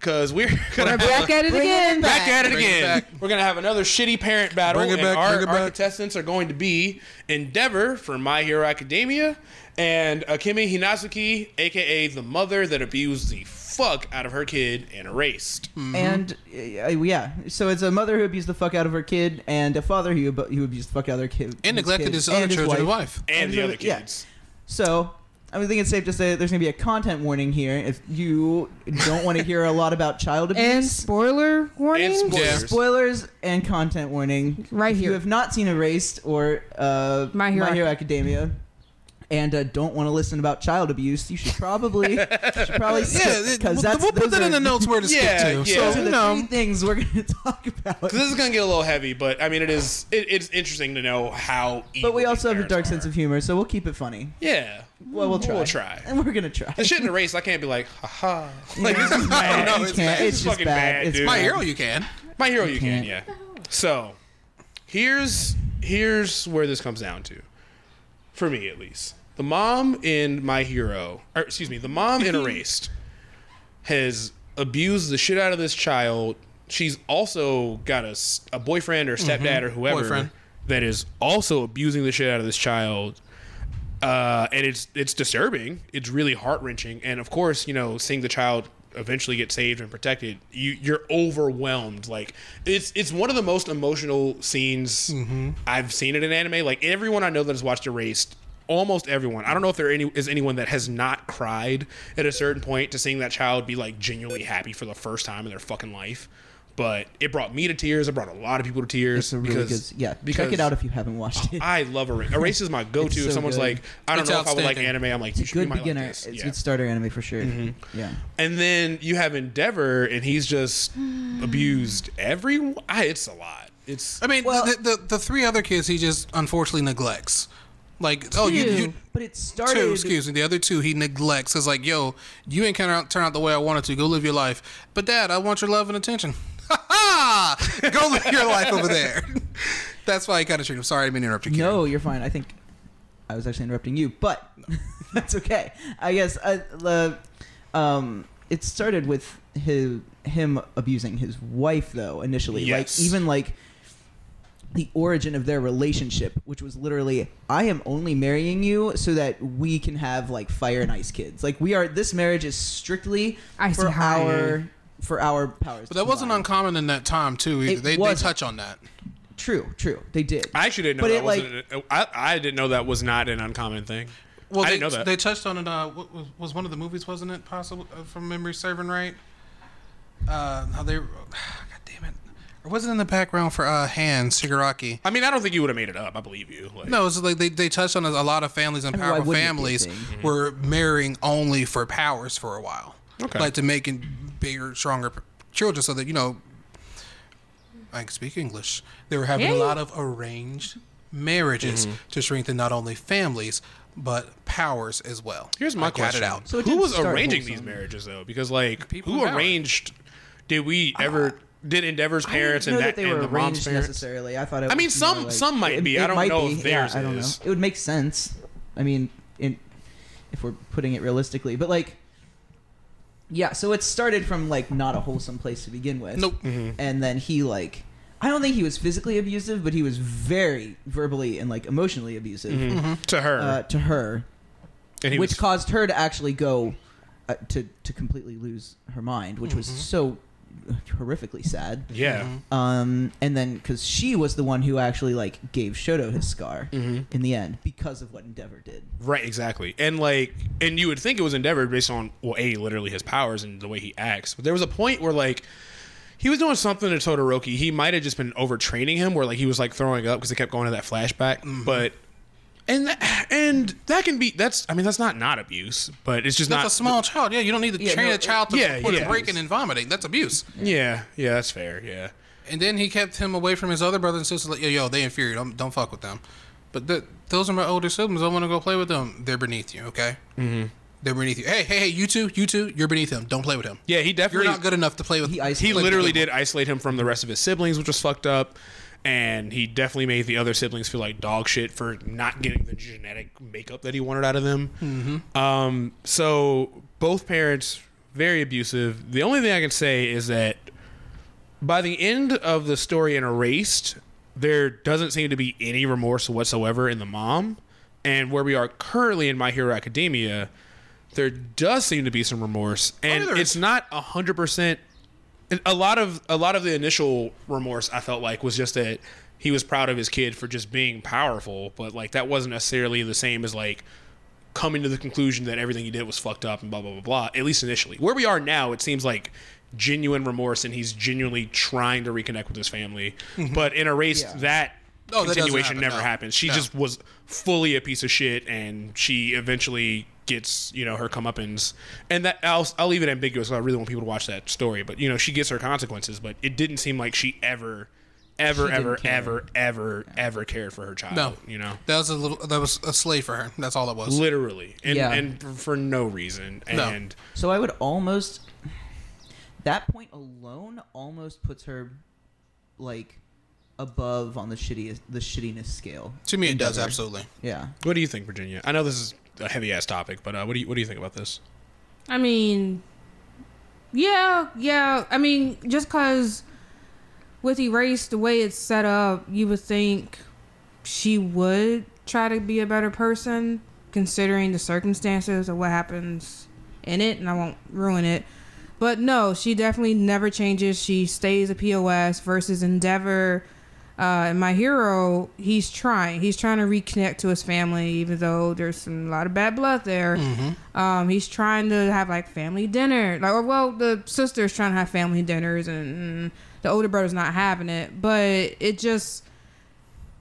because we're going to We're back at it again. back at it Bring again. back. We're gonna have another shitty parent battle, Bring it and our, bring it our contestants are going to be Endeavor from My Hero Academia and Akemi Hinazuki, aka the mother that abused the fuck out of her kid and erased. And uh, yeah, so it's a mother who abused the fuck out of her kid, and a father who, ab- who abused the fuck out of their kid, and neglected kid, his other and children and wife. And, And the the- other yeah. kids. So I mean, I think it's safe to say that there's going to be a content warning here. If you don't want to hear a lot about child abuse, And spoiler warning. And spoilers. Yeah. spoilers and content warning. Right if here. you have not seen Erased or uh, My Hero Academia. And uh, don't want to listen about child abuse, you should probably, you should probably Yeah, skip it- because we'll, that's we'll put that are- in the notes where to skip Yeah, to. yeah. Those So are you the know, three things we're going to talk about. Because This is gonna get a little heavy, but I mean, it is. It, it's interesting to know how. But we also have a dark parents sense of humor, so we'll keep it funny. Yeah. Well, we'll try. We'll try. and we're gonna try. The shit in the race, I can't be like, haha. Like, this is no, bad. no, it's bad. It's It's just fucking bad. bad, It's dude. my hero, you can. My hero, you can, can't. yeah. So, here's here's where this comes down to, for me at least. The mom in My Hero, or excuse me, the mom in Erased, has abused the shit out of this child. She's also got a boyfriend or stepdad or whoever Boyfriend. that is also abusing the shit out of this child. Uh, and it's it's disturbing. It's really heart wrenching. And of course, you know, seeing the child eventually get saved and protected, you you're overwhelmed. Like it's it's one of the most emotional scenes I've seen in an anime. Like everyone I know that has watched Erased, almost everyone. I don't know if there any, is anyone that has not cried at a certain point to seeing that child be like genuinely happy for the first time in their fucking life. But it brought me to tears. It brought a lot of people to tears. It's a really because, good. Yeah, because check it out if you haven't watched it. I love Erase. Erase is my go-to. It's if someone's good. like, I don't It's know if I would like anime. I'm like, It's a should, you good might beginner. like this. It's Yeah. good starter anime for sure. Mm-hmm. Yeah. And then you have Endeavor, and he's just abused everyone. I, it's a lot. It's I mean, Well- the, the the three other kids he just unfortunately neglects. Like, oh, you, you. But it started. two, excuse me. The other two he neglects. It's like, yo, you ain't kind of turn out the way I wanted to. Go live your life. But dad, I want your love and attention. Ha ha! Go live your life over there. That's why he kind of treated him. Sorry, I didn't interrupt you. Kieran. No, you're fine. I think I was actually interrupting you, but that's okay. I guess uh, the um, it started with his him abusing his wife though initially. Yes. Like even like the origin of their relationship, which was literally, I am only marrying you so that we can have like fire and ice kids. Like we are. This marriage is strictly Icy for hot. our for our powers. But that wasn't combined. uncommon in that time too. Either. It They, they wasn't. touch on that. True, true. They did. I actually didn't know But that it, like- wasn't. I, I didn't know that was not an uncommon thing. Well, I they, didn't know that. They touched on it. Uh, what was, was one of the movies, wasn't it? Possible uh, from memory serving right. Uh, how they? God it! Or was it in the background for uh, Hands Shigaraki? I mean, I don't think you would have made it up. I believe you. Like, No, it's like they, they touched on a lot of families and I mean, powerful wouldn't it be a families thing? were marrying only for powers for a while. Okay. Like to make it bigger, stronger children so that, you know, I can speak English. They were having a lot of arranged marriages Mm-hmm. to strengthen not only families, but powers as well. Here's my I question: it out. So it Who was arranging wholesome. these marriages though? Because like, People who arranged? Did we ever? Did Endeavor's parents and that, that they and were the mom's arranged parents? necessarily. I thought it. I mean, was some- like- some might be. I don't might know be. if theirs yeah, I don't is. know. It would make sense. I mean, in, if we're putting it realistically, but like, yeah. So it started from like not a wholesome place to begin with. Nope. And then he like, I don't think he was physically abusive, but he was very verbally and like emotionally abusive to her, uh, to her, and he which was, caused her to actually go uh, to to completely lose her mind, which was so horrifically sad. yeah. Um, and then because she was the one who actually like gave Shoto his scar Mm-hmm. in the end because of what Endeavor did. Right, exactly. And like and you would think it was Endeavor based on well, A, literally his powers and the way he acts. But there was a point where like he was doing something to Todoroki. He might have just been overtraining him where like he was like throwing up because he kept going to that flashback. Mm-hmm. But and that, and that can be that's I mean that's not not abuse, but it's just That's not a small child. Yeah, you don't need to Yeah, train no, a child to yeah, the yeah. breaking and vomiting. That's abuse. Yeah, yeah, that's fair. Yeah. And then he kept him away from his other brothers and sisters. Like, yo, yo, they inferior. Don't, don't fuck with them. But th- those are my older siblings. I want to go play with them. They're beneath you, okay? Mm-hmm. They're beneath you. Hey, hey, hey, you two, you two, you're beneath him. Don't play with him. Yeah, he definitely You're not good enough to play with. He He, he literally did isolate him from the rest of his siblings, which was fucked up. And he definitely made the other siblings feel like dog shit for not getting the genetic makeup that he wanted out of them. Mm-hmm. Um, so both parents very abusive. The only thing I can say is that by the end of the story in Erased, there doesn't seem to be any remorse whatsoever in the mom. And where we are currently in My Hero Academia, there does seem to be some remorse, and there it's not a hundred percent. A lot of a lot of the initial remorse I felt like was just that he was proud of his kid for just being powerful, but like that wasn't necessarily the same as like coming to the conclusion that everything he did was fucked up and blah blah blah blah. At least initially, where we are now, it seems like genuine remorse, and he's genuinely trying to reconnect with his family. Mm-hmm. But in Erased, Yeah. that continuation happen, never no. happened. She No. just was fully a piece of shit, and she eventually gets you know her comeuppance, and that I'll I'll leave it ambiguous. I really want people to watch that story, but you know she gets her consequences. But it didn't seem like she ever, ever, She didn't ever, ever, ever, ever cared for her child. No. you know, That was a little. That was a slave for her. That's all it was. literally, and Yeah. and for- for no reason. No. And So I would almost that point alone almost puts her like above on the shitty the shittiness scale. To me, it does Endeavor. absolutely. Yeah. what do you think, Virginia? I know this is a heavy ass topic, but uh, what do you what do you think about this? I mean, yeah, yeah. I mean, just because with Erase, the way it's set up, you would think she would try to be a better person, considering the circumstances of what happens in it, and I won't ruin it. But no, she definitely never changes. She stays a POS versus Endeavor. Uh, and my hero, he's trying. He's trying to reconnect to his family, even though there's some, a lot of bad blood there. Um, he's trying to have like family dinner, like or well, the sister's trying to have family dinners, and, mm, the older brother's not having it. But it just,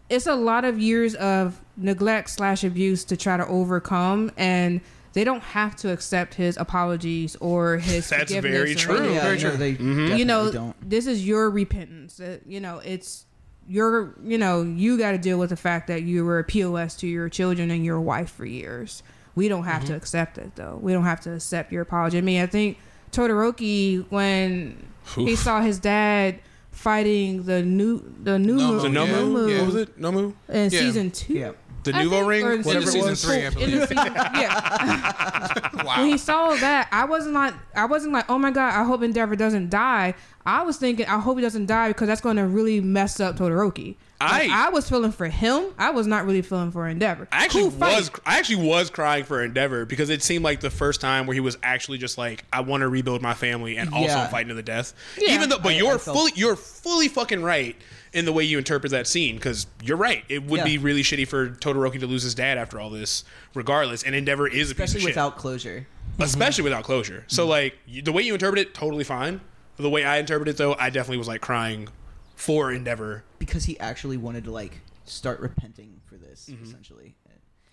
it's a lot of years of neglect slash abuse to try to overcome, and they don't have to accept his apologies or his. That's forgiveness very or true. yeah, very no, true. they Mm-hmm. You know, don't. this is your repentance. You know, it's you're you know you got to deal with the fact that you were a pos to your children and your wife for years we don't have Mm-hmm. to accept it though we don't have to accept your apology i mean i think todoroki when he saw his dad fighting the new the new Nomu. mo- The Yeah. Nomu? Yeah. What was it? Nomu? in Yeah. season two Yeah. The I Nuvo think, ring? or Whatever in it season was? three, I in believe. the season, yeah Wow. when he saw that, I wasn't like, I wasn't like, oh my god, I hope Endeavor doesn't die. I was thinking, I hope he doesn't die because that's going to really mess up Todoroki. Like, I- I was feeling for him. I was not really feeling for Endeavor. I actually Cool was I actually was crying for Endeavor because it seemed like the first time where he was actually just like I want to rebuild my family and also Yeah. fighting to the death. Yeah. Even though, but I- you're I felt- fully you're fully fucking right in the way you interpret that scene because you're right. It would Yeah. be really shitty for Todoroki to lose his dad after all this, regardless. And Endeavor is a piece especially of shit, without closure. especially without closure. So mm-hmm. like the way you interpret it, totally fine. The way I interpret it though, I definitely was like crying for Endeavor. because he actually wanted to like start repenting for this Mm-hmm. essentially.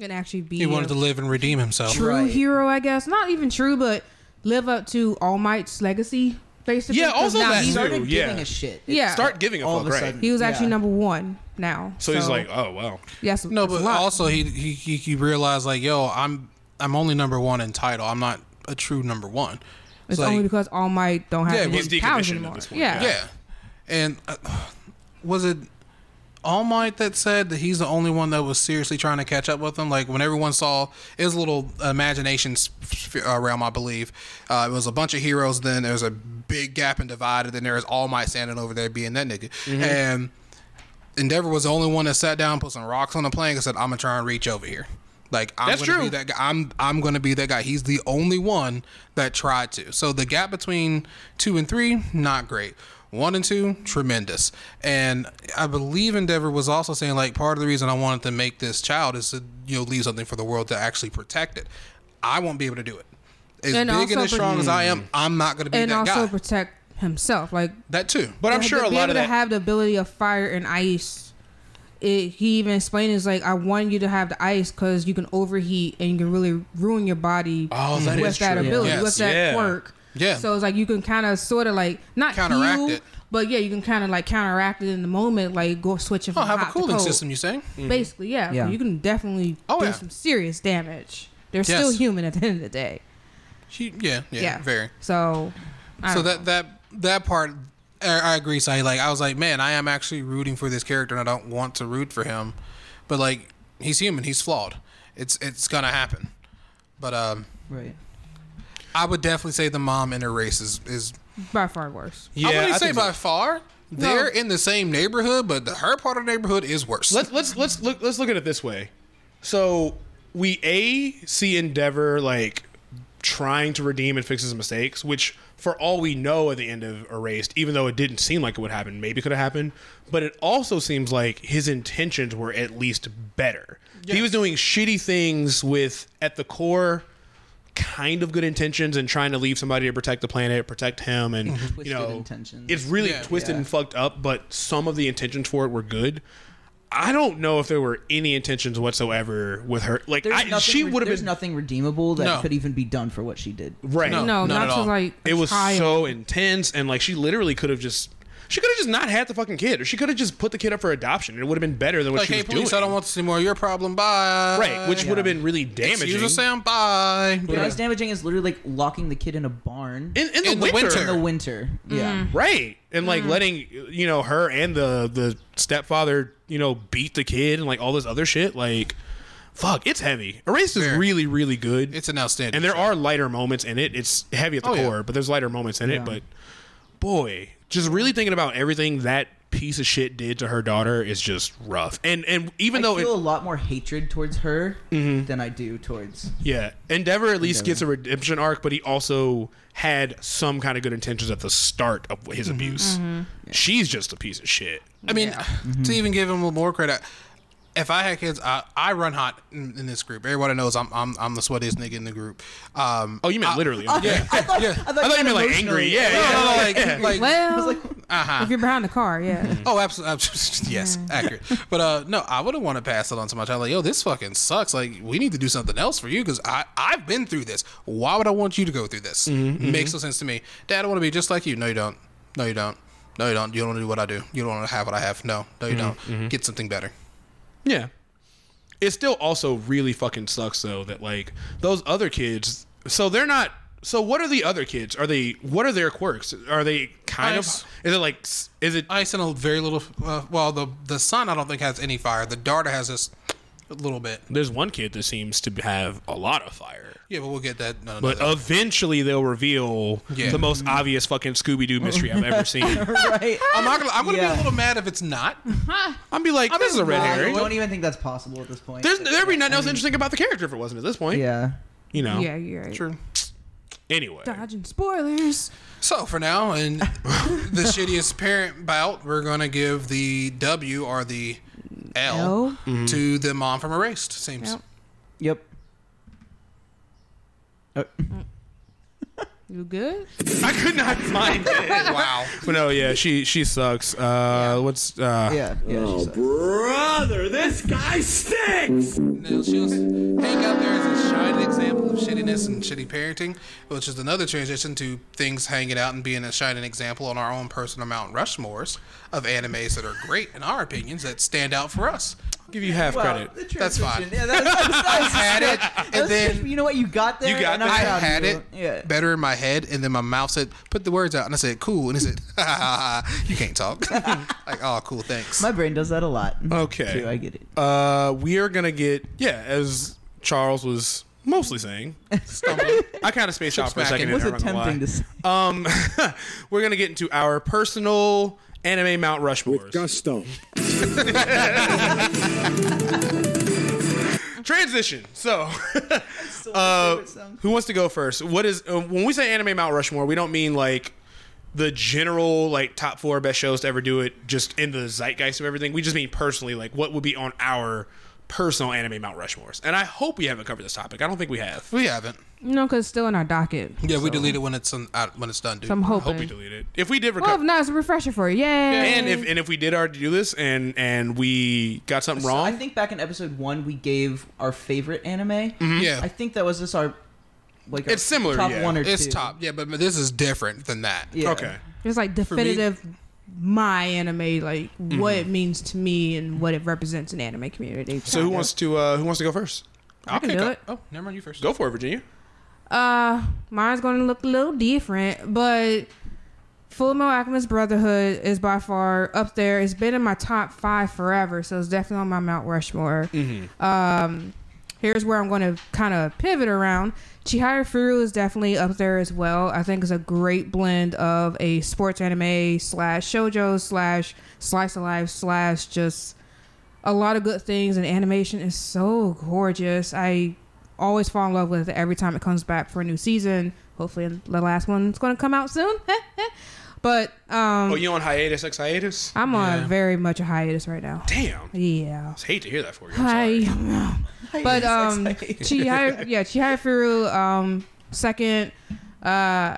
and actually be he wanted to live and redeem himself. true Right. hero, I guess. Not even true, but live up to All Might's legacy. Basically, Yeah, 'Cause also that He he's- too. started yeah. giving a shit. Yeah. Start giving a all fuck, of a right? sudden. he was actually Yeah. number one now. So, he's like, oh wow. yes, No, but also he, he he he realized like, yo, I'm I'm only number one in title. I'm not a true number one. It's like- only because All Might don't have Yeah, any powers anymore. this point, yeah. Yeah, and uh, was it All Might that said that he's the only one that was seriously trying to catch up with him? Like when everyone saw his little imagination sp- uh, realm, I believe. Uh, it was a bunch of heroes. Then there was a big gap and divided. Then there was All Might standing over there being that nigga, and Endeavor was the only one that sat down, put some rocks on the plank, and said, "I'm gonna try and reach over here." Like I'm That's gonna true. be that guy. I'm I'm gonna be that guy. He's the only one that tried to. So the gap between two and three, not great. One and two, tremendous. And I believe Endeavor was also saying like part of the reason I wanted to make this child is to you know leave something for the world to actually protect it. I won't be able to do it. As And big also and as strong as I am. I'm not gonna be and that guy. And also protect himself. Like that too. But I'm to sure a be lot able of to that. have the ability of fire and ice. It, he even explained is like I want you to have the ice because you can overheat and you can really ruin your body Oh, that with is that true. ability Yes. with that Yeah. quirk. Yeah. So it's like you can kind of sort of like not Counteract heal, it. but yeah, you can kind of like counteract it in the moment, like go switch it Oh, from have a hot to cooling cold. system, you say? Mm-hmm. Basically, yeah. Yeah. You can definitely Oh, do yeah. some serious damage. They're Yes. still human at the end of the day. She, yeah, yeah, Yeah. very. So. I so don't that that that part I, I agree Sai. like i was like man i am actually rooting for this character and i don't want to root for him but like he's human he's flawed it's it's gonna happen but um Right. i would definitely say the mom in Erased is is by far worse. i yeah, wouldn't I say think by so. far they're in the same neighborhood but the, her part of the neighborhood is worse let's let's let's look let's look at it this way. So we a see Endeavor like trying to redeem and fix his mistakes, which for all we know at the end of Erased, even though it didn't seem like it would happen, maybe could have happened, but it also seems like his intentions were at least better. He was doing shitty things with at the core kind of good intentions and trying to leave somebody to protect the planet, protect him and mm-hmm. you know intentions. it's really Yeah. twisted Yeah. and fucked up, but some of the intentions for it were good. I don't know if there were any intentions whatsoever with her. Like There's I, nothing. she would have there's been nothing redeemable that No. could even be done for what she did. right. No. No, not not at to all. like. it was try so intense, and like she literally could have just. She could have just not had the fucking kid, or she could have just put the kid up for adoption, and it would have been better than what like she hey was police doing. i don't want this anymore your problem bye right, which would have been really Excuse damaging. us sam bye The most damaging is literally like locking the kid in a barn in, in the In the winter, winter. in the winter. Yeah. Mm-hmm. right? And like mm-hmm. letting you know her and the the stepfather, you know, beat the kid and like all this other shit. Like, fuck, it's heavy. Erased is really really good. it's an outstanding and there show. are lighter moments in it. It's heavy at the Oh, yeah. core, but there's lighter moments in Yeah. it. But boy, just really thinking about everything that piece of shit did to her daughter is just rough. And and even I though I feel it, a lot more hatred towards her mm-hmm. than I do towards. yeah, Endeavor at least Endeavor. gets a redemption arc, but he also had some kind of good intentions at the start of his mm-hmm. abuse. Mm-hmm. She's just a piece of shit. I mean, uh, Mm-hmm. to even give him a little more credit, if I had kids, I, I run hot in, in this group. Everybody knows I'm I'm, I'm the sweatiest nigga in the group. Um, Oh, you meant literally? yeah, yeah. I thought, I thought you meant like angry. Yeah, No, yeah. no, no, like, like, Well, uh-huh. if you're behind the car, yeah. Oh, absolutely. yes, accurate. But uh, no, I wouldn't want to pass it on to my child. Like, yo, this fucking sucks. Like, we need to do something else for you because I I've been through this. Why would I want you to go through this? Mm-hmm, Makes no sense to me. Dad, I want to be just like you. No, you don't. No, you don't. No, you don't. You don't want to do what I do. You don't want to have what I have. No, no, you don't. Get something better. Yeah. It still also really fucking sucks though that like those other kids. So they're not. So what are the other kids? Are they? What are their quirks? Are they kind Ice. of? Is it like? Is it? Ice and a very little. Uh, well, the the sun I don't think has any fire. The daughter has this a little bit. There's one kid that seems to have a lot of fire. Yeah, but we'll get that. No, no, But no, eventually they'll reveal Yeah. the most obvious fucking Scooby Doo mystery I've ever seen. right. I'm not gonna. I'm gonna Yeah. be a little mad if it's not. I'll be like, this is a red herring. I don't even think that's possible at this point. There's there'd be nothing else interesting about the character if it wasn't at this point. yeah. You know. Yeah, you're right. True. Anyway. Dodging spoilers. So for now, in the shittiest parent bout, we're gonna give the W or the L, L? to the mom from Erased. Seems. Yep. Yep. Uh, You good? I could not find it. Wow. But no, yeah, she she sucks. Uh, what's uh? yeah. Yeah. Oh, she sucks. Brother, this guy stinks! Now, she'll hang out there as a shining example of shittiness and shitty parenting, which is another transition to things hanging out and being a shining example on our own personal Mount Rushmores of animes that are great in our opinions that stand out for us. Give you half Well, credit. That's fine. Yeah, that, that, that, I had it, and then you know what you got there. You got there. I had it Yeah. better in my head, and then my mouth said, "Put the words out," and I said, "Cool," and he said, "Ha, ha, ha, "You can't talk." like, oh, cool, thanks. My brain does that a lot. Okay. Too, I get it. Uh, we are gonna get yeah, as Charles was mostly saying. I kind of spaced out for a second. was there, I'm not gonna attempting to. Say, Um, we're gonna get into our personal anime Mount Rushmore. With Gusto. Transition. So, so uh, who wants to go first? What is uh, when we say anime Mount Rushmore? We don't mean like the general like top four best shows to ever do it, just in the zeitgeist of everything. We just mean personally, like what would be on our personal anime Mount Rushmores. And I hope we haven't covered this topic. I don't think we have. we haven't. No, because it's still in our docket. Yeah, we delete it when it's on, out, when it's done, dude. So I'm I hope we delete it. If we did Well, if recover. not, it's a refresher for you. Yay. and if and if we did already do this and and we got something So wrong, I think back in episode one we gave our favorite anime. yeah, I think that was just our like our It's similar, top yeah. one or it's two. top. Yeah, but this is different than that. Yeah. okay. It's like definitive my anime, like what it means to me and what it represents in anime community. So who wants to uh who wants to go first? I can do go- it. Oh, never mind. You first. Go for it, Virginia. Uh, mine's going to look a little different, but Full Metal Alchemist Brotherhood is by far up there. It's been in my top five forever, so it's definitely on my Mount Rushmore. Um, here's where I'm going to kind of pivot around. Chihayafuru is definitely up there as well. I think it's a great blend of a sports anime slash shojo slash slice of life slash just a lot of good things and animation is so gorgeous. I always fall in love with it every time it comes back for a new season. Hopefully the last one's going to come out soon. but um Oh, you on hiatus? Ex hiatus? I'm on very much a hiatus right now. Damn. Yeah. I hate to hear that for you. I'm sorry. I but um Chihiro yeah, Chihayafuru um second uh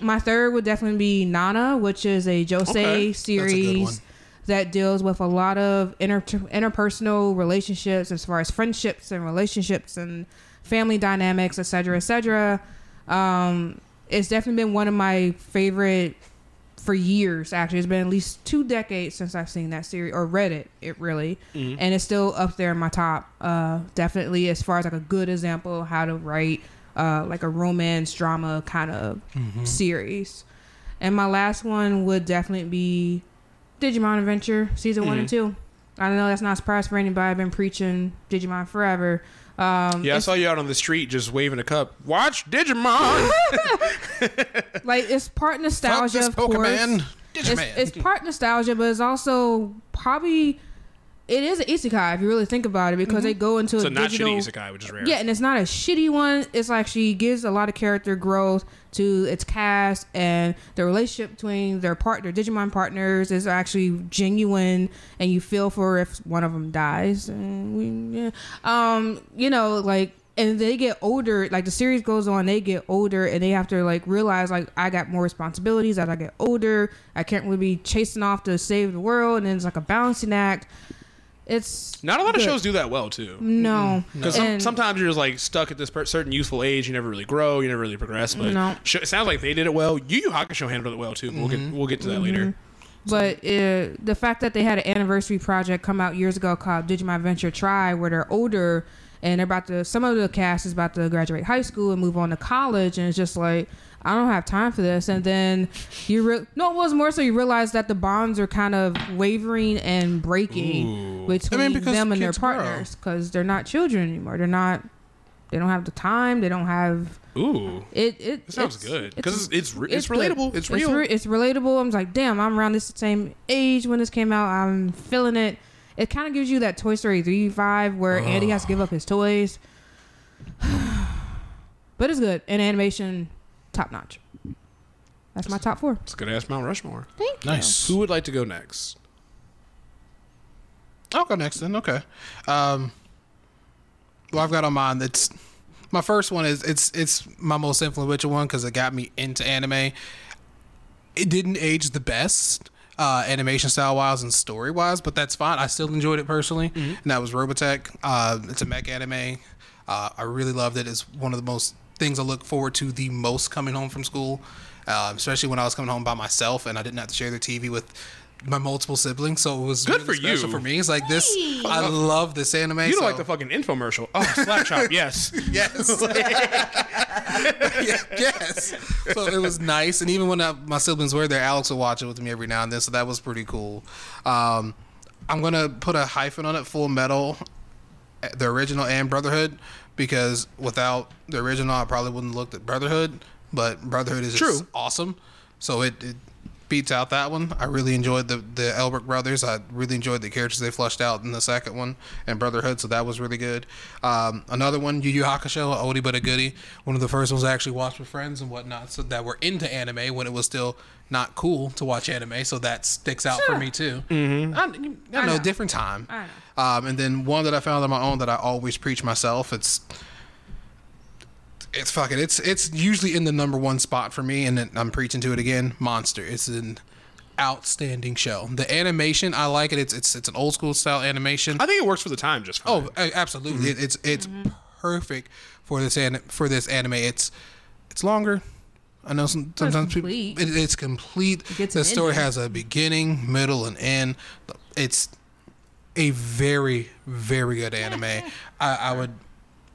my third would definitely be Nana, which is a josei Okay. one. series that deals with a lot of inter- interpersonal relationships as far as friendships and relationships and family dynamics, etc., etc. Um, it's definitely been one of my favorite for years. Actually, it's been at least two decades since I've seen that series or read it. It really, and it's still up there in my top. Uh, definitely as far as like a good example of how to write uh, like a romance drama kind of series. And my last one would definitely be Digimon Adventure season one and two. I know that's not a surprise for anybody. I've been preaching Digimon forever. Um, Yeah, I saw you out on the street just waving a cup. Watch Digimon. like it's part Fuck nostalgia, this of course. Pokemon. It's, Digimon. it's part nostalgia, but it's also probably it is an isekai if you really think about it because they go into so a not digital. shitty isekai, which is rare. Yeah, and it's not a shitty one. It's like she gives a lot of character growth to its cast and the relationship between their partner, Digimon partners, is actually genuine, and you feel for if one of them dies. And we, yeah. um, you know, like. And they get older, like the series goes on, they get older and they have to like realize like I got more responsibilities as I get older. I can't really be chasing off to save the world and then it's like a balancing act. It's Not a lot of shows do that well too. No. Because some, sometimes you're just like stuck at this per- certain useful age. You never really grow. You never really progress. But No. sh- it sounds like they did it well. Yu Yu Hakusho handled it well too. But we'll get we'll get to that later. But uh, the fact that they had an anniversary project come out years ago called Digimon Adventure tri, where they're older and they're about to, some of the cast is about to graduate high school and move on to college, and it's just like, I don't have time for this. And then you, re- no, it was more so you realize that the bonds are kind of wavering and breaking between because them and their partners because they're not children anymore. They're not, they don't have the time, they don't have. Ooh. It it That sounds good because it's it's, re- it's, good. relatable. It's real. re- it's relatable. I'm like, damn, I'm around this same age when this came out. I'm feeling it. It kind of gives you that Toy Story three five where Andy has to give up his toys. but it's good. And animation, top notch. That's my top four. it's a good ass Mount Rushmore. Thank you. Nice. Who would like to go next? I'll go next then. Okay. Um, well, I've got on mine. That's my first one is it's it's my most influential one because it got me into anime. It didn't age the best, uh, animation style wise and story wise, but that's fine. I still enjoyed it personally, and that was Robotech. Uh, it's a mech anime. Uh, I really loved it. It's one of the most things I look forward to the most coming home from school, um, especially when I was coming home by myself and I didn't have to share the TV with my multiple siblings. So it was Good really for you. special for me. It's like this. I love this anime. You don't so- like the fucking infomercial. Oh, Slap Chop, yes. Yes. Yeah, yes. So it was nice, and even when I, my siblings were there, Alex would watch it with me every now and then. So that was pretty cool. Um, I'm gonna put a hyphen on it. Full Metal, eh, the original and Brotherhood, because without the original, I probably wouldn't have looked at Brotherhood. But Brotherhood is just True. awesome. So it, it beats out that one. I really enjoyed the the Elric brothers. I really enjoyed the characters they flushed out in the second one and Brotherhood. So that was really good. Um, another one, Yu Yu Hakusho, a oldie but a goodie. One of the first ones I actually watched with friends and whatnot, so that were into anime when it was still not cool to watch anime. So that sticks out for me too. Mm-hmm. I, I, know, know. different time. I know. Um, and then one that I found on my own that I always preach myself. It's it's fucking it's it's usually in the number one spot for me, and then I'm preaching to it again. Monster. It's an outstanding show. The animation, I like it. It's it's it's an old school style animation. I think it works for the time just oh, fine. Oh, a- absolutely! It, it's it's mm-hmm. perfect for this an, for this anime. It's it's longer. I know some, But it's sometimes people. complete. It, it's complete. gets the story ending. has a beginning, middle, and end. It's a very very good anime. I, I would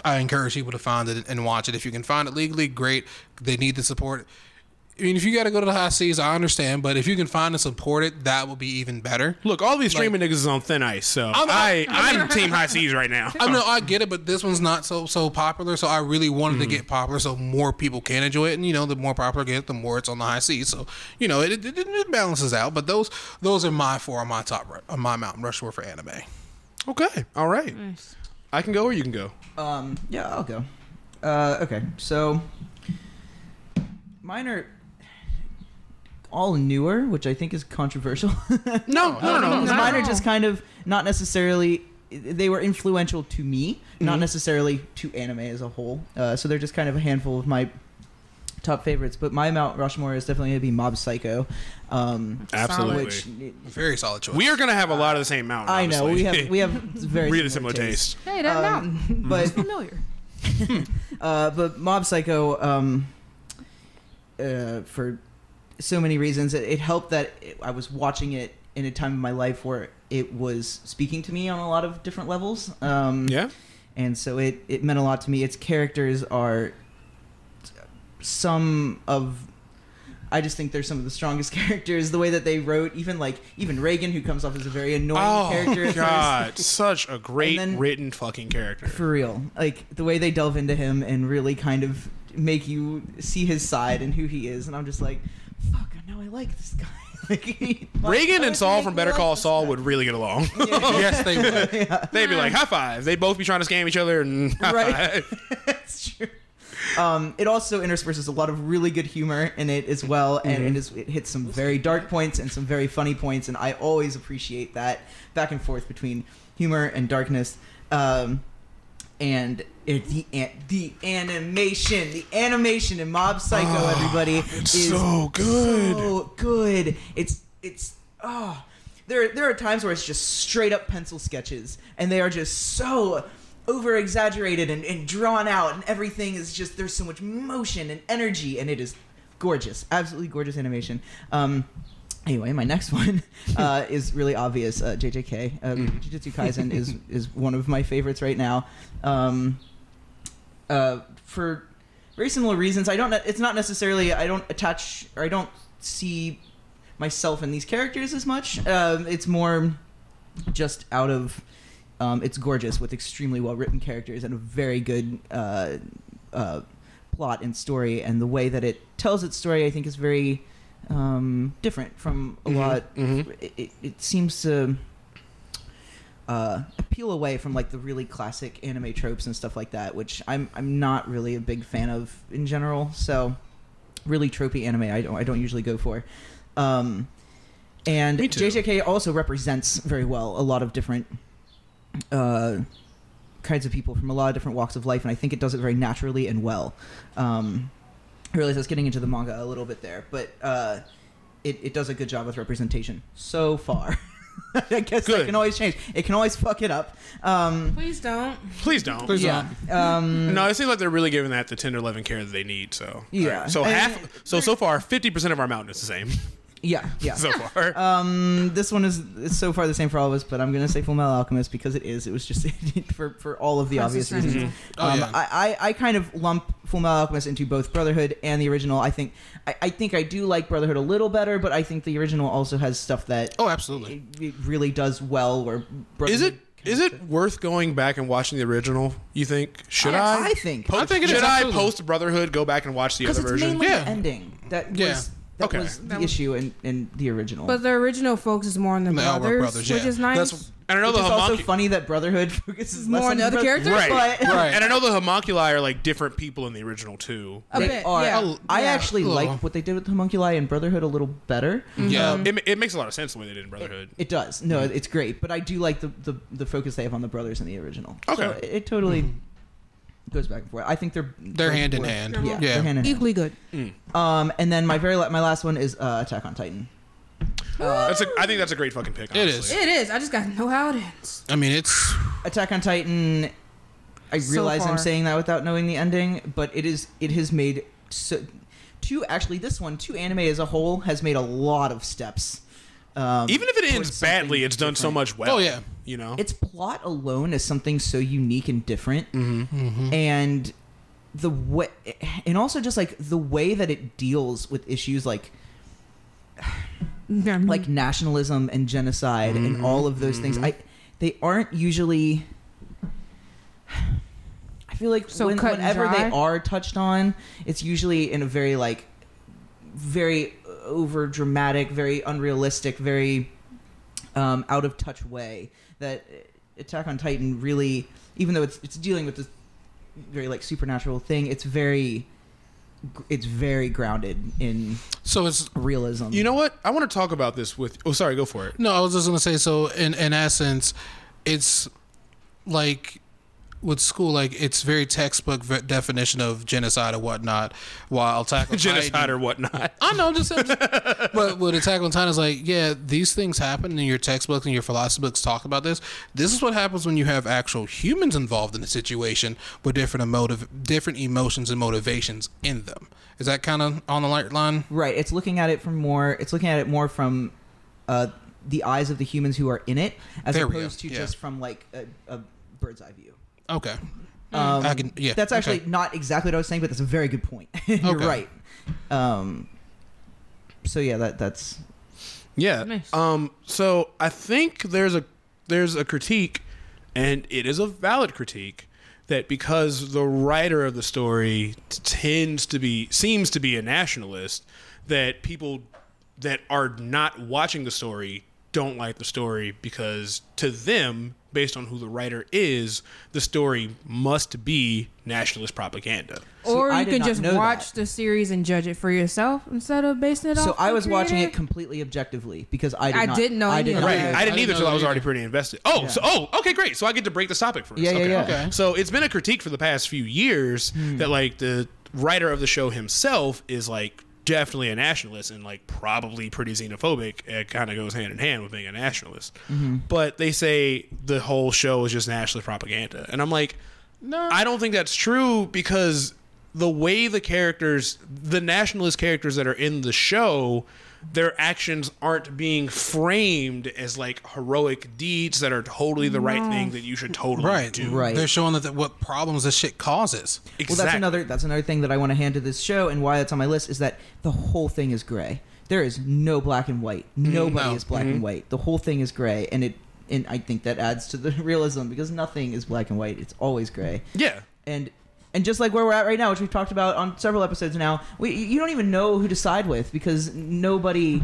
I encourage people to find it and watch it if you can find it legally. Great. They need the support. I mean, if you got to go to the high seas, I understand, but if you can find and support it, that will be even better. Look, all these streaming niggas is on thin ice, so I'm- I, I'm team high seas right now. I know I get it, but this one's not so so popular. So I really wanted to mm-hmm. get popular, so more people can enjoy it. And you know, the more popular it gets, the more it's on the high seas. So you know, it, it, it- it balances out. But those those are my four on my top on my Mountain Rushmore for anime. Okay, all right. Nice. I can go or you can go. Um, yeah, I'll go. Uh, okay, so mine are all newer, which I think is controversial. No, no, no, no. Because no. mine are just kind of not necessarily. They were influential to me, Mm-hmm. not necessarily to anime as a whole. Uh, so they're just kind of a handful of my top favorites. But my Mount Rushmore is definitely going to be Mob Psycho. Um, Absolutely. which Very solid choice. we are gonna have a lot of the same mountain. I know we have we have very really similar taste. taste. Hey, that Um, mountain. But familiar. Uh, but Mob Psycho, um, uh, for so many reasons, it, it helped that it, I was watching it in a time of my life where it was speaking to me on a lot of different levels. Um, Yeah. and so it, it meant a lot to me. Its characters are some of. I just think they're some of the strongest characters. The way that they wrote, even like even Reigen, who comes off as a very annoying Oh character. God, such a great then- written fucking character. For real. Like the way they delve into him and really kind of make you see his side and who he is. And I'm just like, fuck, I know I like this guy. like, he- Reigen and Saul from Better like Call Saul guy? would really get along. yes, they would. They'd be like high five. They'd both be trying to scam each other and high Right. five. That's true. Um, it also intersperses a lot of really good humor in it as well, and Mm-hmm. it, is, it hits some very dark points and some very funny points, and I always appreciate that back and forth between humor and darkness. Um, and it, the the animation, the animation in Mob Psycho, everybody is so good. so good. It's it's oh, there there are times where it's just straight up pencil sketches, and they are just so over exaggerated and, and drawn out, and everything is just there's so much motion and energy, and it is gorgeous, absolutely gorgeous animation. Um, Anyway, my next one uh, is really obvious. Uh, JJK, uh, Jujutsu Kaisen is is one of my favorites right now. Um, uh, for very similar reasons. I don't. It's not necessarily. I don't attach or I don't see myself in these characters as much. Um, it's more just out of. Um, it's gorgeous with extremely well written characters and a very good uh, uh, plot and story, and the way that it tells its story, I think, is very um, different from a lot. It, it, it seems to uh, appeal away from like the really classic anime tropes and stuff like that, which I'm I'm not really a big fan of in general. So, really tropey anime, I don't I don't usually go for. Um, and. JJK also represents very well a lot of different uh, kinds of people from a lot of different walks of life, and I think it does it very naturally and well. Um, I realize I was getting into the manga a little bit there, but uh, it, it does a good job with representation so far. I guess Good. it can always change. It can always fuck it up. Um, Please don't. Please don't. Please yeah. Um, No, it seems like they're really giving that the tender loving care that they need. So Yeah. So And- half. So so far, fifty percent of our mountain is the same. Yeah. Yeah. So far. Um, this one is it's so far the same for all of us, but I'm gonna say Full Metal Alchemist because it is. It was just for for all of the obvious Consistency. reasons. Oh, um, yeah. I, I I kind of lump Full Metal Alchemist into both Brotherhood and the original. I think I, I think I do like Brotherhood a little better, but I think the original also has stuff that Oh, absolutely. it, it really does well. Where is Brotherhood it is it worth going back and watching the original? You think? Should I? I, I think I think it Should is, I absolutely. post Brotherhood? Go back and watch the because other it's version. mainly Yeah. the ending that Yeah. was that Okay. was the That was- issue in, in the original. But the original focuses more on the The Elric brothers, brothers, which is nice. That's- And I know Which the is also funny that Brotherhood focuses less More on the other brothers, characters? Right. but- Right. And I know the homunculi are like different people in the original too. a they bit, are. yeah. I Yeah. actually Oh. like what they did with the homunculi in Brotherhood a little better. Yeah. Um, It, it makes a lot of sense the way they did in Brotherhood. It does. No, it's great. But I do like the, the, the focus they have on the brothers in the original. Okay. So it, it totally goes back and forth. I think they're They're hand in hand. Yeah, Yeah. they're hand in hand. Equally good. Um, and then my very la- my last one is uh, Attack on Titan. That's a, I think that's a great fucking pick. It honestly. is. It is. I just got to know how it ends. I mean, it's Attack on Titan. I So realize I'm far. saying that without knowing the ending, but it is it has made so two actually this one two anime as a whole has made a lot of steps. Um, Even if it ends towards badly, something it's done so different. much well. Oh, yeah. You know. its plot alone is something so unique and different Mm-hmm. and the way and also just like the way that it deals with issues like Yeah. like nationalism and genocide and all of those Mm-hmm. things i they aren't usually i feel like So when, whenever they are touched on it's usually in a very like very over dramatic very unrealistic very um, out of touch way that attack on titan really even though it's it's dealing with this very like supernatural thing it's very it's very grounded in so it's realism you know what? I want to talk about this with. Oh, sorry. Go for it. No, I was just gonna say. So in in essence, it's like with school, like it's very textbook v- definition of genocide or whatnot. While Attack on Genocide Titan, or whatnot. I know, just but with Attack on Titan is like, yeah, these things happen in your textbooks and your philosophy books talk about this. This is what happens when you have actual humans involved in a situation with different emotive, different emotions and motivations in them. Is that kind of on the light line? Right. It's looking at it from more. It's looking at it more from uh, the eyes of the humans who are in it, as There opposed to yeah. just from like a, a bird's eye view. Okay. Um, I can- yeah, That's actually okay. not exactly what I was saying, but that's a very good point. You're Okay. right. Um. So yeah, that that's Yeah. Nice. Um. So I think there's a there's a critique, and it is a valid critique that because the writer of the story t- tends to be seems to be a nationalist, that people that are not watching the story don't like the story because to them based on who the writer is the story must be nationalist propaganda or I you did can not just know watch that. the series and judge it for yourself instead of basing it off. so I the was watching it completely objectively because I did I not, didn't know I any did of not Right. Okay. know I I didn't didn't either know until I was that already pretty invested. Oh, Yeah. so oh, okay, great. So I get to break this topic first. Yeah, yeah, okay. yeah. Okay. So it's been a critique for the past few years Hmm. that like the writer of the show himself is like definitely a nationalist and like probably pretty xenophobic. It kind of goes hand in hand with being a nationalist. Mm-hmm. But they say the whole show is just nationalist propaganda, and I'm like, No. I don't think that's true because the way the characters, the nationalist characters that are in the show, their actions aren't being framed as like heroic deeds that are totally the right thing that you should totally Right. do. Right. They're showing that, that what problems this shit causes. Exactly. Well, that's another that's another thing that I want to hand to this show, and why it's on my list is that the whole thing is gray. There is no black and white. Mm-hmm. Nobody no. is black and mm-hmm. white. The whole thing is gray, and it and I think that adds to the realism because nothing is black and white. It's always gray. Yeah. And and just like where we're at right now, which we've talked about on several episodes now, we you don't even know who to side with because nobody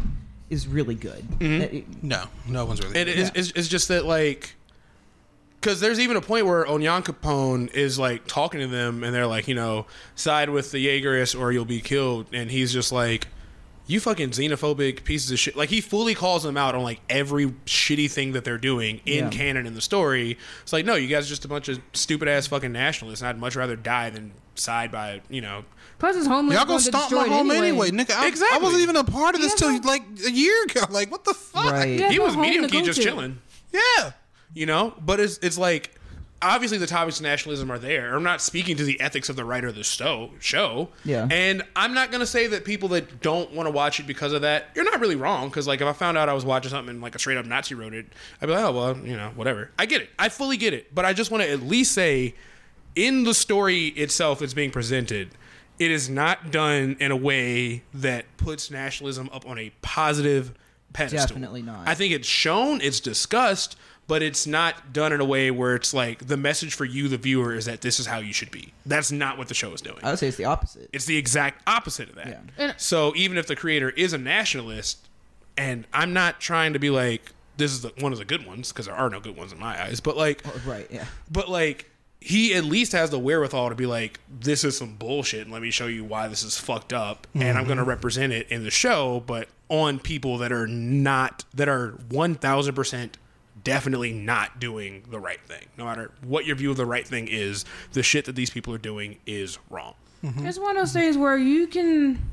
is really good. Uh, No, no one's really. It is it's, it's just that like because there's even a point where Onyankopon is like talking to them and they're like, you know, side with the Jaegerists or you'll be killed. And he's just like, you fucking xenophobic pieces of shit. Like he fully calls them out on like every shitty thing that they're doing in Yeah. canon in the story. It's like, no, you guys are just a bunch of stupid ass fucking nationalists. And I'd much rather die than side by, you know, Plus, his homeland. Y'all gonna stomp my home anyway, nigga. I, I wasn't even a part of this till but- like a year ago. Like, what the fuck? Right. Yeah. he was medium key just to. chilling. Yeah. you know but it's it's like obviously the topics of nationalism are there. I'm not speaking to the ethics of the writer of the sto- show. Yeah. and i'm not going to say that people that don't want to watch it because of that you're not really wrong because like if i found out i was watching something and like a straight up nazi wrote it i'd be like oh well you know whatever. I get it. I fully get it. But i just want to at least say in the story itself that's being presented it is not done in a way that puts nationalism up on a positive pedestal. Definitely not. i think it's shown it's discussed but it's not done in a way where it's like the message for you the viewer is that this is how you should be that's not what the show is doing I would say it's the opposite. it's the exact opposite of that Yeah. And- so even if the creator is a nationalist and i'm not trying to be like this is the, one of the good ones because there are no good ones in my eyes but like oh, right. Yeah. but like he at least has the wherewithal to be like, this is some bullshit, and let me show you why this is fucked up, and I'm going to mm-hmm. represent it in the show, but on people that are not that are one thousand percent definitely not doing the right thing. No matter what your view of the right thing is, the shit that these people are doing is wrong. Mm-hmm. It's one of those things where you can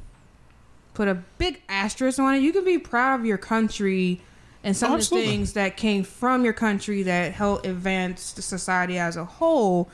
put a big asterisk on it. You can be proud of your country and some of the things that came from your country that helped advance the society as a whole.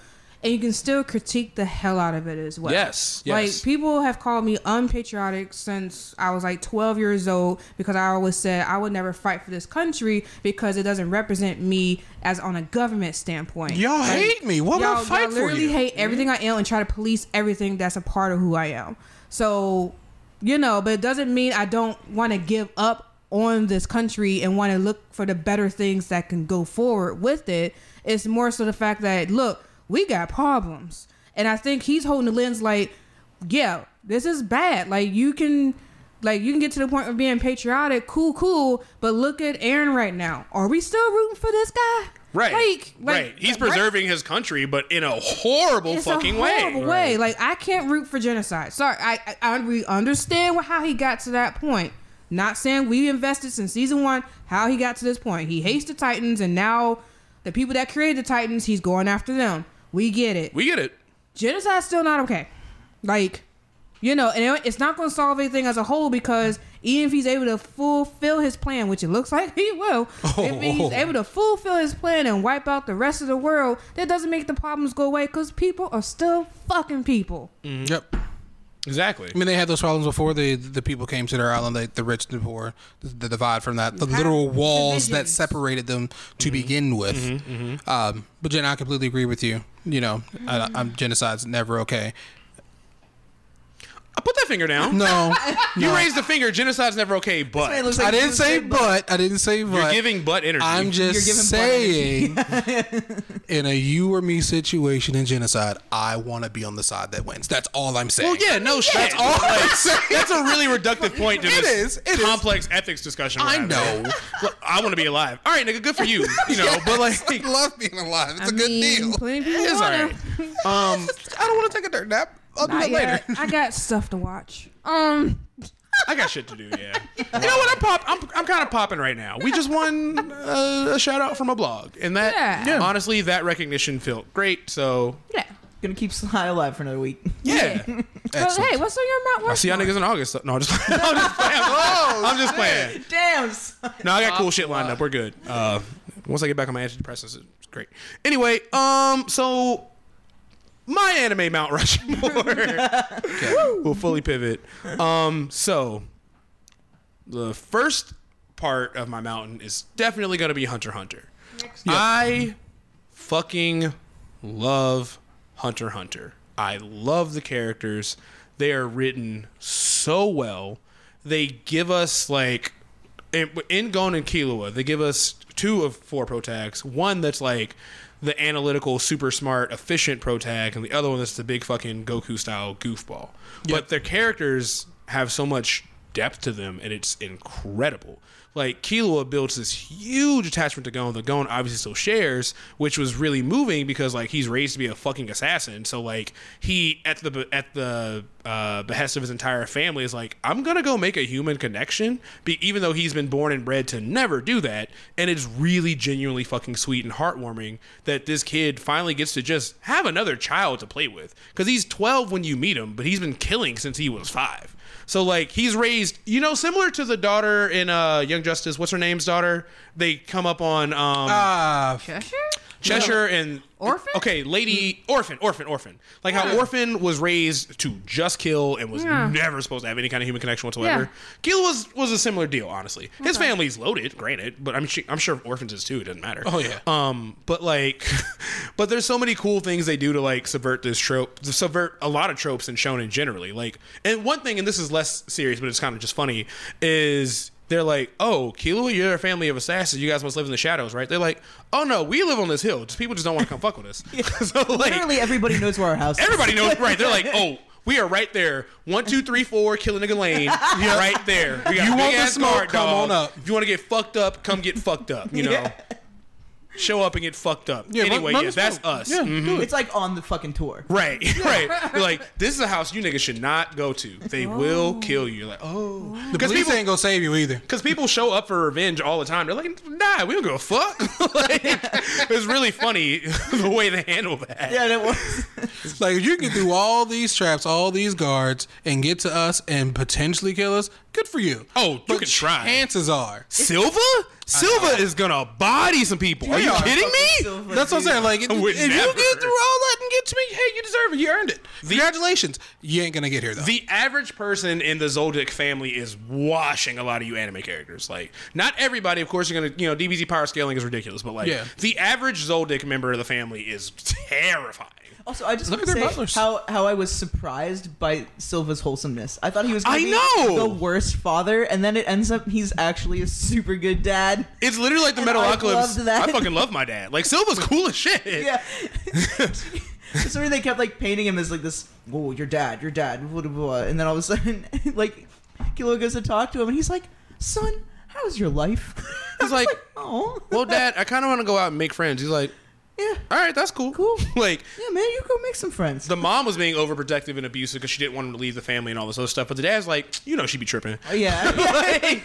And you can still critique the hell out of it as well. Yes, yes. Like people have called me unpatriotic since I was like 12 years old because I always said I would never fight for this country because it doesn't represent me as on a government standpoint. Y'all Like, hate me. What I y'all, fight y'all for literally you? hate everything I am and try to police everything that's a part of who I am. So, you know, but it doesn't mean I don't want to give up on this country and want to look for the better things that can go forward with it. It's more so the fact that look, we got problems. And I think he's holding the lens like, yeah, this is bad. Like you can like you can get to the point of being patriotic, cool, cool, but look at Eren right now. Are we still rooting for this guy? Right, Like, like right. He's right- preserving his country, but in a horrible it's fucking a horrible way. way. Like I can't root for genocide. Sorry, I I, I we understand how he got to that point. Not saying we invested since season one how he got to this point. He hates the Titans, and now the people that created the Titans, he's going after them. We get it. We get it. Genocide's still not okay. Like, you know, and it's not going to solve anything as a whole because even if he's able to fulfill his plan, which it looks like he will, if he's oh. able to fulfill his plan and wipe out the rest of the world, that doesn't make the problems go away because people are still fucking people. Mm-hmm. Yep. Exactly. I mean, they had those problems before the the people came to their island. They, the rich and the poor, the, the divide from that, the literal walls that separated them to mm-hmm. begin with. Mm-hmm. Um, but Jen, I completely agree with you. You know, I, I'm, genocide's never okay. I put that finger down. No, You no. raised the finger. Genocide's never okay, but Man looks I like didn't he's say saying, but. I didn't say but. you're giving butt energy. I'm just You're giving saying, in a you or me situation in genocide, I want to be on the side that wins. That's all I'm saying. Well, yeah, no shit. That's all I'm saying. That's a really reductive point to It this is, it is. complex ethics discussion. we're I having. know. Look, I want to be alive. All right, nigga, good for you. You know, but like, I love being alive. It's I a good mean, deal. Plenty of people it's all wanna. right. Um, I don't want to take a dirt nap. I'll do Not that later. I got stuff to watch. Um, I got shit to do. Yeah. You know what? I'm pop. I'm, I'm kind of popping right now. We just won uh, a shout out from a blog, and that Yeah. honestly, that recognition felt great. So yeah. Gonna keep Sly alive for another week. yeah. But Excellent. hey, what's on your Mount Rushmore? I'll see y'all niggas in August. No, I'm just playing. I'm just playing. I'm just playing. Damn. Sly. No, I got cool shit lined up. We're good. Uh, once I get back on my antidepressants, it's great. Anyway, um, so my anime Mount Rushmore We'll fully pivot. Um, so the first part of my mountain is definitely going to be Hunter x Hunter. I fucking love Hunter Hunter. I love the characters. They are written so well. They give us like in, in Gon and Killua, they give us two of four protags. One that's like the analytical, super smart, efficient protag, and the other one that's the big fucking Goku style goofball. But their characters have so much depth to them, and it's incredible. Like Killua builds this huge attachment to Gon that Gon obviously still shares, which was really moving because like he's raised to be a fucking assassin. So like he at the at the uh, behest of his entire family is like, I'm gonna go make a human connection, be, even though he's been born and bred to never do that. And it's really genuinely fucking sweet and heartwarming that this kid finally gets to just have another child to play with because he's 12 when you meet him, but he's been killing since he was five. So like he's raised, you know, similar to the daughter in uh, Young Justice. What's her name's daughter? They come up on um, Ah, Cheshire? Cheshire and Orphan? Okay, Lady Orphan, Orphan, Orphan. Like how Orphan was raised to just kill and was Yeah. never supposed to have any kind of human connection whatsoever. Gil was was a similar deal, honestly. His family's loaded, granted, but I'm sure, I'm sure Orphans is too. It doesn't matter. Oh, yeah. Um, but like, but there's so many cool things they do to like subvert this trope, to subvert a lot of tropes in shonen generally. Like, and one thing, and this is less serious, but it's kind of just funny, is they're like, oh, Killua, you're a family of assassins. You guys must live in the shadows, right? They're like, oh no, we live on this hill. Just people just don't want to come fuck with us. so like, Literally everybody knows where our house is. everybody knows, right? They're like, oh. We are right there. One, two, three, four, killing nigga lane. Right there. We got You want big the ass smoke, guard, come dog. on up. If you want to get fucked up, come get fucked up. You know, Yeah. Show up and get fucked up. Yeah, anyway, run yeah, that's smoke. us. Yeah, Mhm. do. It's like on the fucking tour. Right, right. You're like, this is a house you niggas should not go to. They will kill you. You're like, oh, The because police people, ain't gonna save you either. because people show up for revenge all the time. They're like, nah, we don't give a fuck. like, it's really funny the way they handle that. Yeah, that was. Like you can do all these traps, all these guards, and get to us and potentially kill us, good for you. Oh, you but can try. Chances are, Silva? Silva is gonna body some people. Are you Yeah. kidding me? Silva, that's what I'm dude. saying. Like, if, I if would you never. get through all that and get to me, hey, you deserve it. You earned it. Congratulations. You ain't gonna get here though. The average person in the Zoldyck family is washing a lot of you anime characters. Like, not everybody, of course, you're gonna, you know, DBZ power scaling is ridiculous, but like, Yeah. the average Zoldyck member of the family is terrifying. Also, I just Look want at to their say butlers. how how I was surprised by Silva's wholesomeness. I thought he was gonna I be know! the worst father, and then it ends up he's actually a super good dad. It's literally like the And I Metalocalypse. loved that. I fucking love my dad. Like, Silva's cool as shit. Yeah. Sorry, they kept like painting him as like this. Oh, your dad, your dad, blah, blah, blah. and then all of a sudden, like, Kilo goes to talk to him, and he's like, "Son, how's your life?" He's like, "Oh, well, dad, I kind of want to go out and make friends. He's like, yeah, all right, that's cool. Cool. like, yeah, man, you go make some friends." the mom was being overprotective and abusive because she didn't want him to leave the family and all this other stuff. But the dad's like, you know, she'd be tripping. Oh, yeah,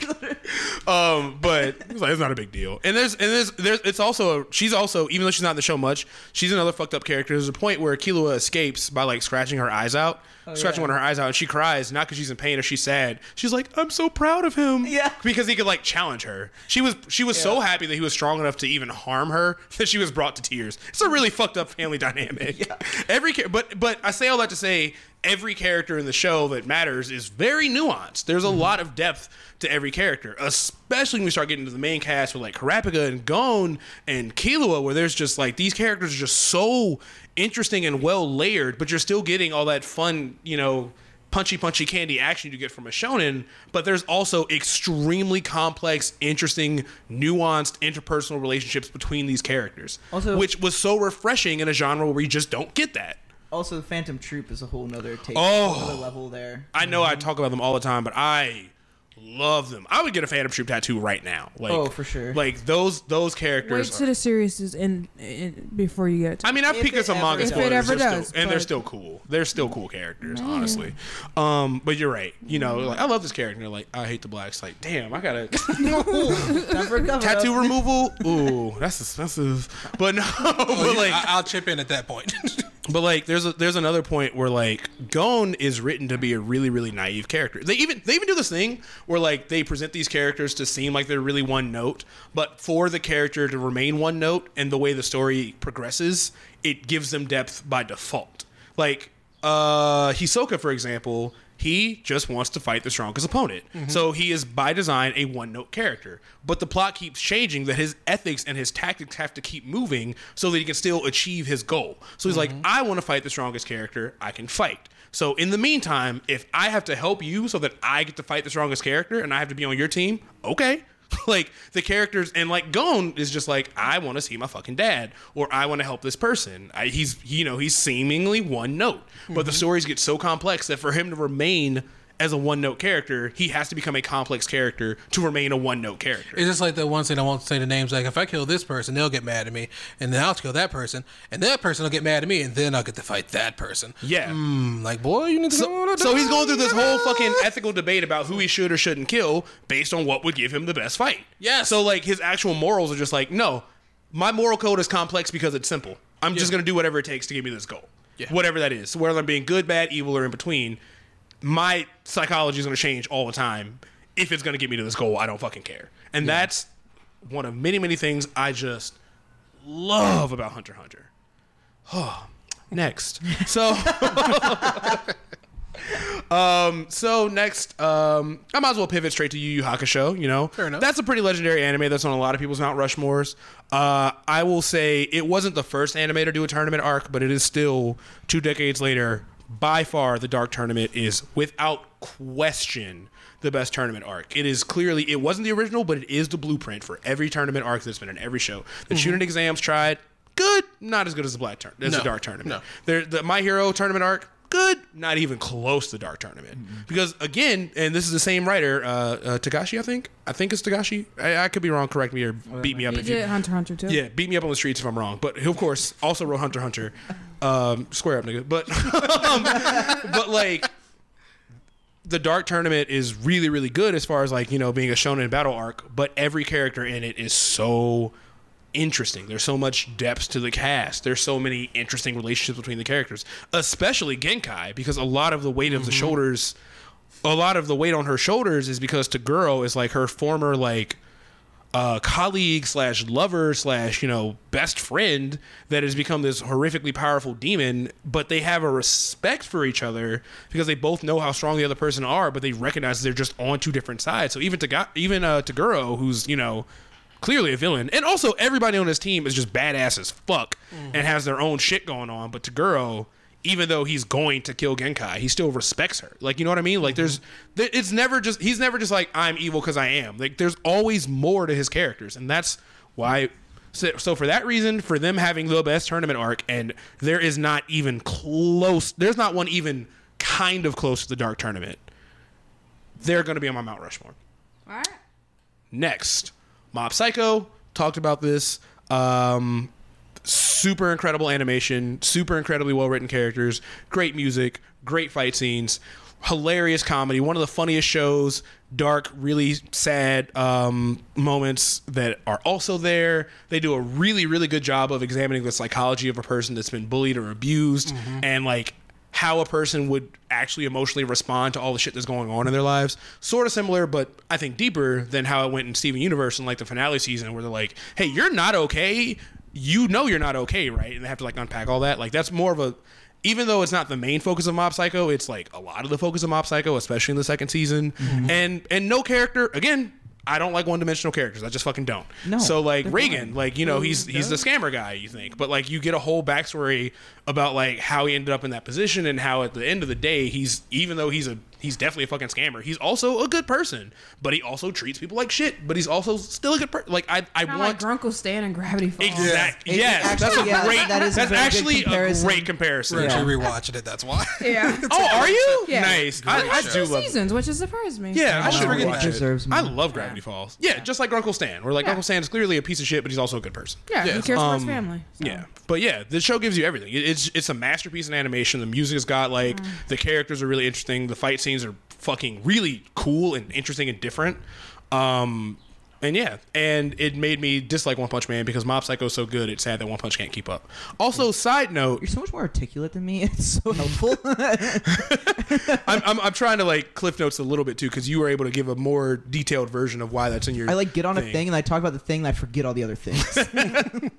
Um, but it's like it's not a big deal. And there's and there's there's it's also a, she's also even though she's not in the show much, she's another fucked up character. There's a point where Killua escapes by like scratching her eyes out, Oh, scratching yeah. one of her eyes out, and she cries not because she's in pain or she's sad. She's like, I'm so proud of him. Yeah. because he could like challenge her. She was she was so happy that he was strong enough to even harm her that she was brought to tears. It's a really fucked up family dynamic. Yeah. Every but but I say all that to say every character in the show that matters is very nuanced. There's a mm-hmm. lot of depth to every character, especially when we start getting to the main cast with like Kurapika and Gon and Killua, where there's just like these characters are just so interesting and well layered, but you're still getting all that fun, you know, punchy punchy candy action you get from a shonen, but there's also extremely complex, interesting, nuanced interpersonal relationships between these characters. Also- which was so refreshing in a genre where you just don't get that. also, the Phantom Troop is a whole nother take, Oh. another level there. I know I talk about them all the time, but I love them. I would get a Phantom Troop tattoo right now. Like, Oh, for sure. Like those those Wait characters. till the series is in, in before you get. To I mean, I've If peeked it some ever manga does. spoilers, If it ever they're does, still, and they're but- still cool. They're still cool characters, honestly. Um, but you're right. You know, like I love this character. Like I hate the blacks. Like, damn, I gotta Time for a cover tattoo up. removal. Ooh, that's expensive. But no, but like I, I'll chip in at that point. But like, there's a, there's another point where like Gon is written to be a really really naive character. They even they even do this thing where like they present these characters to seem like they're really one note, but for the character to remain one note and the way the story progresses, it gives them depth by default. Like uh Hisoka, for example, He just wants to fight the strongest opponent. Mm-hmm. So he is by design a one note character. But the plot keeps changing that his ethics and his tactics have to keep moving so that he can still achieve his goal. So he's like, mm-hmm. I want to fight the strongest character. I can fight. So in the meantime, if I have to help you so that I get to fight the strongest character and I have to be on your team, okay. like the characters and like Gon is just like I want to see my fucking dad or I want to help this person. I, he's you know he's seemingly one note, but the mm-hmm. stories get so complex that for him to remain as a one note character, he has to become a complex character to remain a one note character. It's just like the one thing I won't say the names. Like if I kill this person, they'll get mad at me, and then I'll kill that person, and that person will get mad at me, and then I'll get to fight that person. yeah. Hmm, like boy, you need to. So, so he's going through this whole fucking ethical debate about who he should or shouldn't kill based on what would give him the best fight. Yeah. So like his actual morals are just like, no, my moral code is complex because it's simple. I'm just gonna do whatever it takes to give me this goal. Yeah. Whatever that is. So whether I'm being good, bad, evil, or in between, my psychology is gonna change all the time. If it's gonna get me to this goal, I don't fucking care. And that's one of many, many things I just love about Hunter Hunter. Oh, next. So Um, so next, um, I might as well pivot straight to Yu Yu Hakusho. You know, Fair enough. That's a pretty legendary anime that's on a lot of people's Mount Rushmores. Uh, I will say it wasn't the first anime to do a tournament arc, but it is still two decades later. By far, the Dark Tournament is without question the best tournament arc. It is clearly it wasn't the original, but it is the blueprint for every tournament arc that's been in every show. The mm-hmm. Chunin exams tried good, not as good as the Black Turn, as the Dark Tournament. no. There, the My Hero tournament arc, good, not even close to Dark Tournament. Mm-hmm. Because again, and this is the same writer, uh, uh, Togashi, I think. I think it's Togashi. I, I could be wrong. Correct me or beat me up He if you. did Hunter Hunter too. Yeah, beat me up on the streets if I'm wrong. But he, of course, also wrote Hunter Hunter. Um, square up, nigga. But, um, but like, the Dark Tournament is really, really good as far as like you know being a shonen battle arc. But every character in it is so interesting. There's so much depth to the cast. There's so many interesting relationships between the characters, especially Genkai, because a lot of the weight of the shoulders, a lot of the weight on her shoulders is because Toguro is like her former like uh, colleague slash lover slash you know best friend that has become this horrifically powerful demon but they have a respect for each other because they both know how strong the other person are but they recognize they're just on two different sides so even to even uh, Toguro who's you know clearly a villain and also everybody on his team is just badass as fuck mm-hmm. and has their own shit going on but Toguro even though he's going to kill Genkai, he still respects her. Like, you know what I mean? Like, there's, mm-hmm. it's never just, he's never just like, I'm evil because I am. Like, there's always more to his characters. And that's why, so, so for that reason, for them having the best tournament arc, and there is not even close, there's not one even kind of close to the Dark Tournament, they're going to be on my Mount Rushmore. All right. Next, Mob Psycho talked about this. Um, super incredible animation, super incredibly well written characters, great music, great fight scenes, hilarious comedy. One of the funniest shows. Dark, really sad um, moments that are also there. They do a really, really good job of examining the psychology of a person that's been bullied or abused, and like how a person would actually emotionally respond to all the shit that's going on in their lives. Sort of similar, but I think deeper than how it went in Steven Universe in like the finale season, where they're like, "Hey, you're not okay. You know you're not okay, right?" And they have to like unpack all that. Like that's more of a, even though it's not the main focus of Mob Psycho, it's like a lot of the focus of Mob Psycho, especially in the second season. Mm-hmm. And and no character again. I don't like one-dimensional characters. I just fucking don't. No, So like Reigen, like you know, he's he's the scammer guy. You think, but like you get a whole backstory about like how he ended up in that position and how at the end of the day, he's even though he's a he's definitely a fucking scammer. He's also a good person, but he also treats people like shit. But he's also still a good person. Like I I want like Grunkle Stan and Gravity Falls. exactly It- it yes. that's a yeah, great. that is that's very actually a great comparison. We're Yeah. actually rewatching it. That's why. Yeah. Oh, are you? Yeah. Nice. I, I do love. seasons, which has surprised me. Yeah, I Wow. should It rewatch it. deserves I love Gravity Falls. Yeah, just like Uncle Stan. Where like Yeah. Uncle Stan is clearly a piece of shit, but he's also a good person. Yeah, he Yes. cares for his Um, family. so. Yeah, but yeah, the show gives you everything. It's it's a masterpiece in animation. The music's got like the characters are really interesting. The fight scenes are fucking really cool and interesting and different. Um, and yeah, and it made me dislike One Punch Man because Mob Psycho is so good. It's sad that One Punch can't keep up. Also, side note, You're so much more articulate than me. It's so helpful. I'm, I'm, I'm trying to like cliff notes a little bit too because you were able to give a more detailed version of why that's in your. I like get on a thing and I talk about the thing and I forget all the other things.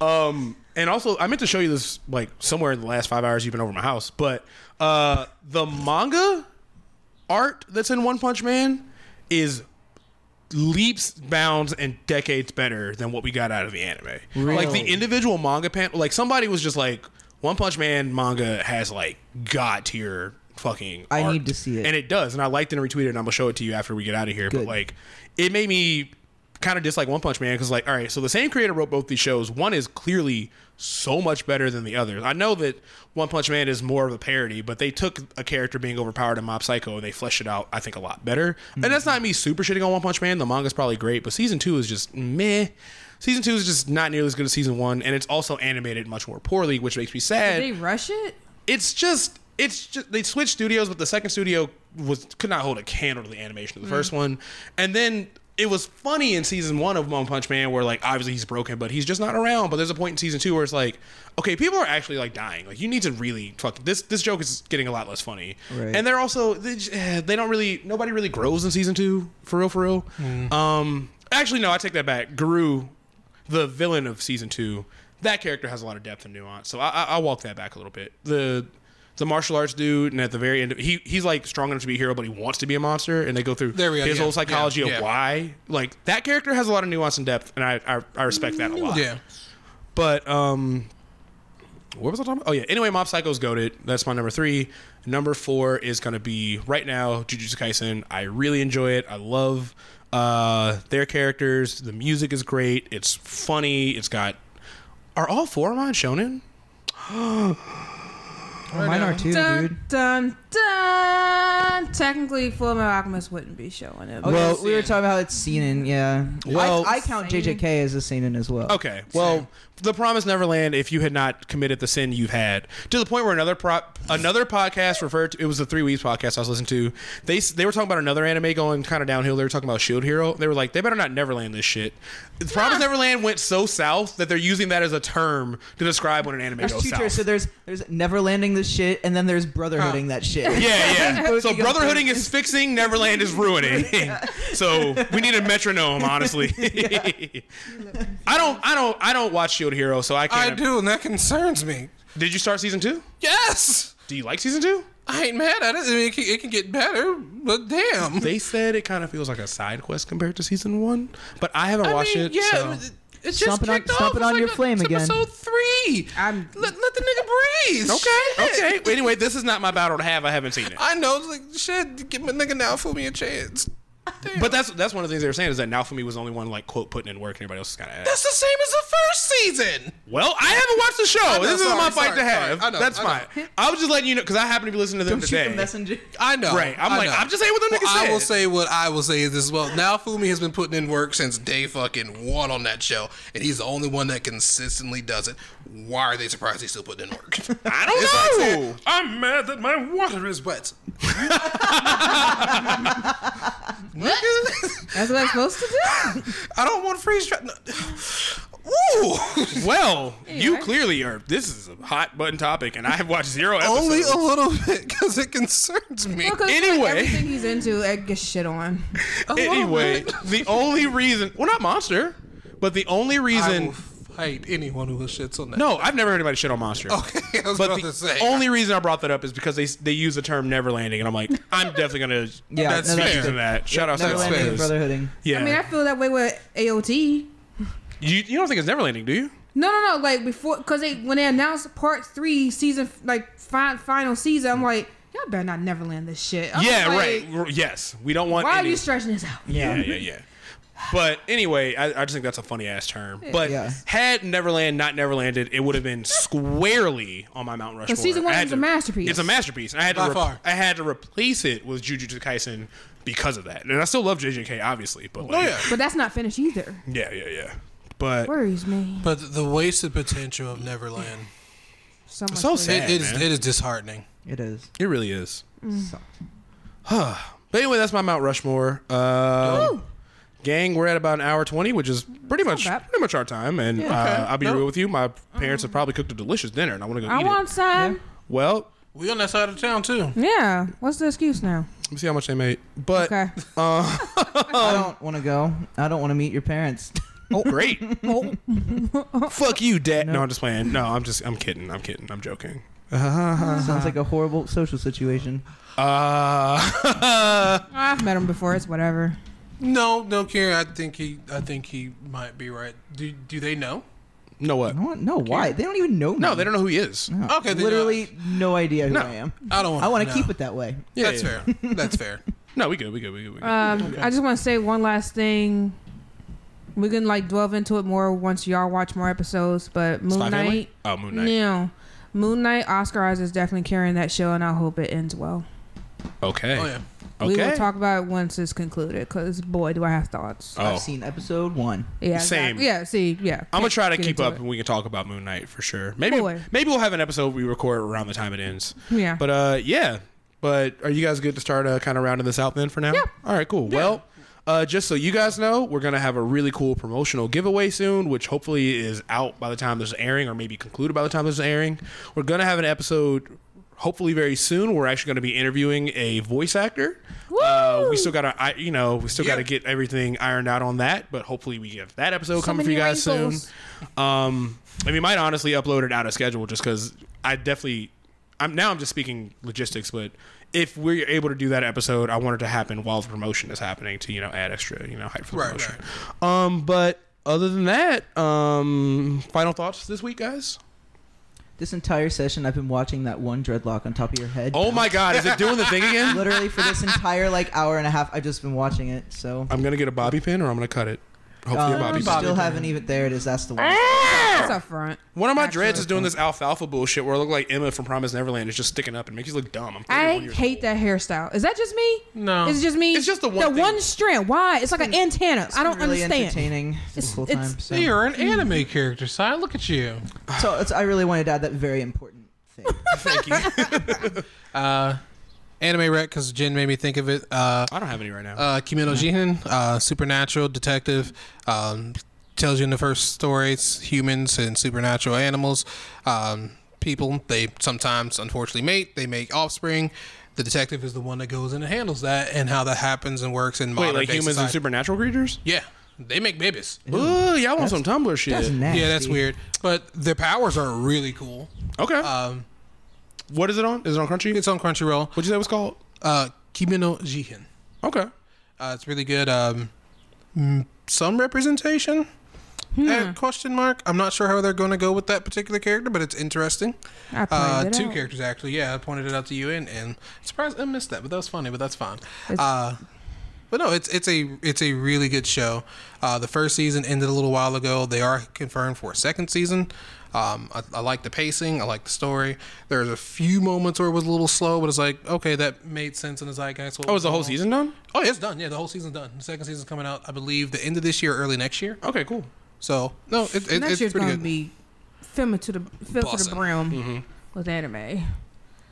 Um, and also, I meant to show you this like somewhere in the last five hours you've been over my house, but uh, the manga art that's in One Punch Man is leaps, bounds, and decades better than what we got out of the anime. Like the individual manga pan, like somebody was just like, One Punch Man manga has like god tier fucking. I art. need to see it. and it does. And I liked it and retweeted, it, and I'm gonna show it to you after we get out of here. But like, it made me kind of dislike One Punch Man because like, all right, so the same creator wrote both these shows. One is clearly so much better than the others. I know that One Punch Man is more of a parody, but they took a character being overpowered in Mob Psycho and they fleshed it out, I think, a lot better. And that's not me super shitting on One Punch Man. The manga's probably great, but season two is just meh. Season two is just not nearly as good as season one, and it's also animated much more poorly, which makes me sad Did they rush it? it's just it's just they switched studios, but the second studio was could not hold a candle to the animation of the mm. first one, and then. It was funny in season one of One Punch Man where like obviously he's broken, but he's just not around. But there's a point in season two where it's like, okay, people are actually like dying. Like you need to really fuck this. This joke is getting a lot less funny, Right. and they're also they, j- eh, they don't really nobody really grows in season two for real for real. Um, actually no, I take that back. Garou, the villain of season two, that character has a lot of depth and nuance. So I, I, I'll walk that back a little bit. The the martial arts dude, and at the very end, of, he he's like strong enough to be a hero, but he wants to be a monster, and they go through There we go, his yeah, whole psychology yeah, of yeah. why. Like that character has a lot of nuance and depth, and I I, I respect that a lot. Yeah. But um, what was I talking about? Oh yeah. Anyway, Mob Psycho's goaded. That's my number three. Number four is gonna be right now Jujutsu Kaisen. I really enjoy it. I love uh their characters. The music is great. It's funny. It's got. Are all four of mine shonen? Oh, mine are too, Dun dude. dun dun. Technically, Full Metal Alchemist wouldn't be showing it. Well- we were talking about it's seinen, yeah. Well- I, I count Seinen. JJK as a seinen as well. Okay. Well, The Promised Neverland. If you had not committed the sin you've had, to the point where another pro- another podcast referred to it was the Three Weeks podcast I was listening to. They s- they were talking about another anime going kind of downhill. They were talking about Shield Hero. They were like, they better not Neverland this shit. The Promised Neverland went so south that they're using that as a term to describe when an anime There's goes two south. tiers. So there's there's never landing this shit, and then there's brotherhooding that shit. Yeah, yeah. So brotherhooding is fixing, Neverland is ruining. so we need a metronome, honestly. I don't, I don't, I don't watch Shield Hero, so I I can't. I do, and that concerns me. Did you start season two? Yes. Do you like season two? I ain't mad at it. I mean, it can, it can get better, but damn. They said it kind of feels like a side quest compared to season one, but I haven't I watched mean, it. Yeah, so- it- it just Stomp it on- kicked off. stomp it It's on like your a- flame it's again. Episode three. I'm- let, let the nigga breathe. Okay, okay. Anyway, this is not my battle to have. I haven't seen it. I know. It's like shit. Give my nigga now Fool me a chance. Damn. But that's that's one of the things they were saying is that Naofumi was the only one like quote putting in work, and everybody else is kind of that's the same as the first season. Well, I haven't watched the show. Know, this isn't sorry, my fight sorry, to have. sorry. Know, that's I fine. I was just letting you know because I happen to be listening to them Don't today. the messenger. I know. Right. I'm I like, know. I'm just saying what them Well, niggas I will say what I will say is this as well. Naofumi has been putting in work since day fucking one on that show, and he's the only one that consistently does it. Why are they surprised he's still putting in work? I don't It's like know. saying, I'm mad that my water is wet. Nigga, That's what I'm supposed to do. I don't want freeze dry. No. Ooh. well, you Anyway. clearly are. This is a hot button topic, and I have watched zero episodes. Only a little bit because it concerns me. Because Anyway. everything he's into, it gets shit on. A Anyway, the only reason, well, not monster, but the only I reason. Will fight anyone who shits on that. No, I've never heard anybody shit on monster. Okay, I was But about the to say. only reason I brought that up is because they they use the term never landing, and I'm like, I'm definitely gonna Yeah, That's no, fair. that's using that. Shout out to Never the landing and Spurs. brotherhooding. Yeah, I mean, I feel that way with AOT. you you don't think it's never landing, do you? No, no, no. Like before, because they when they announced part three season, like fi- final season, I'm like, y'all better not never land this shit. I'm yeah, like, right. R- Yes, we don't want. Why are any- you stretching this out? Yeah, yeah, yeah. But anyway, I, I just think that's a funny ass term. But Yeah. had Neverland not Neverlanded, it would have been squarely on my Mount Rushmore. season one I had is a masterpiece. It's a masterpiece. And I had By to re- far. I had to replace it with Jujutsu Kaisen because of that. And I still love JJK, obviously. But like, Oh yeah. But that's not finished either. yeah, yeah, yeah. But Worries me But the wasted potential of Neverland. so much. So for sad. that. It, it is man. it is disheartening. It is. it really is. Sucked. But anyway, that's my Mount Rushmore. Uh, gang, we're at about an hour twenty, which is pretty much bad. pretty much our time. And uh, I'll be real with you. My parents have probably cooked a delicious dinner, and I want to go I eat want it. some. Well, We on that side of town too. Yeah. What's the excuse now? let me see how much they made. But Okay. I don't want to go. I don't want to meet your parents. oh, great. Oh. Fuck you, dad. No. I'm just playing. No, I'm just I'm kidding. I'm kidding. I'm joking. Sounds like a horrible social situation. Uh, I've met him before. It's whatever. No, no, Karen. I think he. I think he might be right. Do Do they know? no what? No, no, why? They don't even know me. No, they don't know who he is. No. Okay, then, literally no idea who No. I am. I don't. I want to no. keep it that way. Yeah, That's yeah. fair. That's fair. No, we good. We good. We good. We good. Um, I just want to say one last thing. We can like delve into it more once y'all watch more episodes. But Moon Spy Family? Knight, Oh, Moon Knight. no, Moon Knight. Oscar Isaac is definitely carrying that show, and I hope it ends well. Okay. Oh yeah. We will talk about it once it's concluded. Because boy, do I have thoughts. Oh. I've seen episode one. Yeah, Same. exactly. Yeah, see, yeah. I'm gonna try to Get keep up, it. and we can talk about Moon Knight for sure. Maybe, Boy. maybe we'll have an episode we record around the time it ends. Yeah. But uh, yeah. But are you guys good to start uh, kind of rounding this out then for now? Yeah. All right, cool. Well, uh, just so you guys know, we're gonna have a really cool promotional giveaway soon, which hopefully is out by the time this is airing, or maybe concluded by the time this is airing. We're gonna have an episode. Hopefully, very soon. We're actually going to be interviewing a voice actor. Uh, we still got to, I you know, we still got to get everything ironed out on that. But hopefully, we get that episode So coming for you guys wrinkles. soon. Um, and we might honestly upload it out of schedule just because I definitely, I'm now I'm just speaking logistics, but if we're able to do that episode, I want it to happen while the promotion is happening to you know add extra you know hype for the Right, promotion. Um, but other than that, um, final thoughts this week, guys. This entire session, I've been watching that one dreadlock on top of your head. Oh my God, is it doing the thing again? Literally for this entire like hour and a half, I've just been watching it. So I'm gonna get a bobby pin or I'm gonna cut it. Hopefully, um, a bobby pin. still haven't even. There it is. That's the one. It's up front. One of my Actually, dreads is doing this alfalfa bullshit where I look like Emma from Promise Neverland is just sticking up and makes you look dumb. I'm I hate old. that hairstyle. Is that just me? No. It's just me. It's just the one The thing. one strand. Why? It's like an antenna. I don't really understand. entertaining It's- this whole it's- time. So. You're an anime character, Si. Look at you. so it's, I really wanted to add that very important thing. Thank you. Uh, anime rec because Jen made me think of it. Uh, I don't have any right now. uh, Kemono Jihen, uh, supernatural detective, um, tells you in the first story it's humans and supernatural animals. Um, people, they sometimes unfortunately mate, they make offspring. The detective is the one that goes in and handles that and how that happens and works in Wait, modern like day humans and supernatural creatures? Yeah, they make babies. Ooh, y'all want some Tumblr shit? That's nasty. Yeah, that's weird. But their powers are really cool. Okay. Um, what is it on? Is it on Crunchy? it's on Crunchyroll. What'd you say it was called? Uh, Kemono Jihen. Okay. Uh, it's really good. Um, mm, some representation? Uh, question mark. I'm not sure how they're going to go with that particular character, but it's interesting. I pointed Uh, it two out. characters actually. Yeah, I pointed it out to you, and, and surprised I missed that, but that was funny. But that's fine. Uh, but no, it's it's a it's a really good show. Uh, the first season ended a little while ago. They are confirmed for a second season. Um, I, I like the pacing. I like the story. There's a few moments where it was a little slow, but it's like okay, that made sense in the zeitgeist. what Oh, was is the whole going season done? Oh, yeah, it's done. Yeah, the whole season's done. The second season's coming out, I believe, the end of this year, early next year. Okay, cool. So no, it, it, Next it's year's pretty gonna good. be filming to the filled to the Bussin'. brim Mm-hmm. with anime.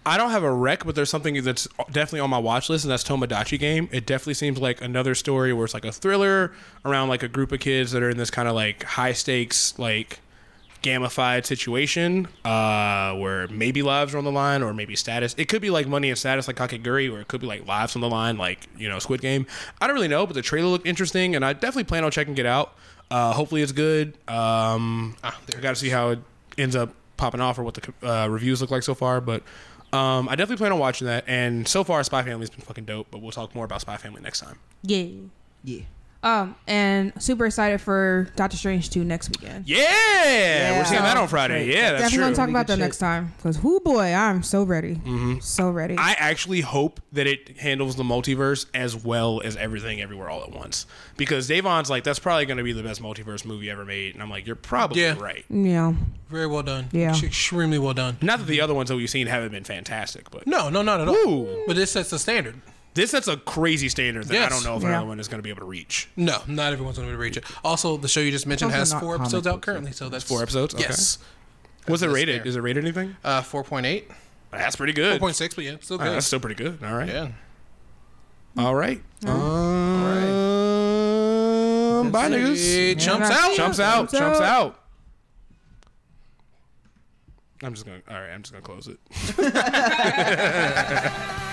I don't have a rec, but there's something that's definitely on my watch list, and that's Tomodachi Game. It definitely seems like another story where it's like a thriller around like a group of kids that are in this kind of like high stakes, like gamified situation, uh, where maybe lives are on the line or maybe status. It could be like money and status, like Kakegurui, or it could be like lives on the line, like you know Squid Game. I don't really know, but the trailer looked interesting, and I definitely plan on checking it out. Uh, hopefully, it's good. Um, Ah, there I got to see how it ends up popping off or what the uh, reviews look like so far, but. Um, I definitely plan on watching that, and so far, Spy Family's been fucking dope. But we'll talk more about Spy Family next time. Yeah. Yeah. Um, and super excited for Doctor Strange 2 next weekend. Yeah, we're seeing that on Friday. right. Yeah, that's Definitely true. gonna talk about that good next time. Because whoo boy, I'm so ready. So ready. I actually hope that it handles the multiverse as well as everything everywhere all at once. Because Davon's like, that's probably going to be the best multiverse movie ever made. And I'm like, you're probably Yeah. right. yeah. Very well done. Yeah. Extremely well done. Not that the other ones that we've seen haven't been fantastic, but No, no, not at all. Ooh. But this sets the standard. This sets a crazy standard that I Yes. don't know if Yeah. another is going to be able to reach. No, not everyone's going to be able to reach it. Also, the show you just mentioned also has not four comic episodes out books, currently, so that's Four episodes? Okay. Yes, Was it That's rated? fair. Is it rated anything? uh, four point eight, That's pretty good. four point six, but yeah, still All right, good. that's still pretty good. All right. yeah. All right. right. Um, bye, niggas. It jumps Yeah. out. Jumps out. Jumps Jumps out. out. I'm just gonna. All right. I'm just gonna close it.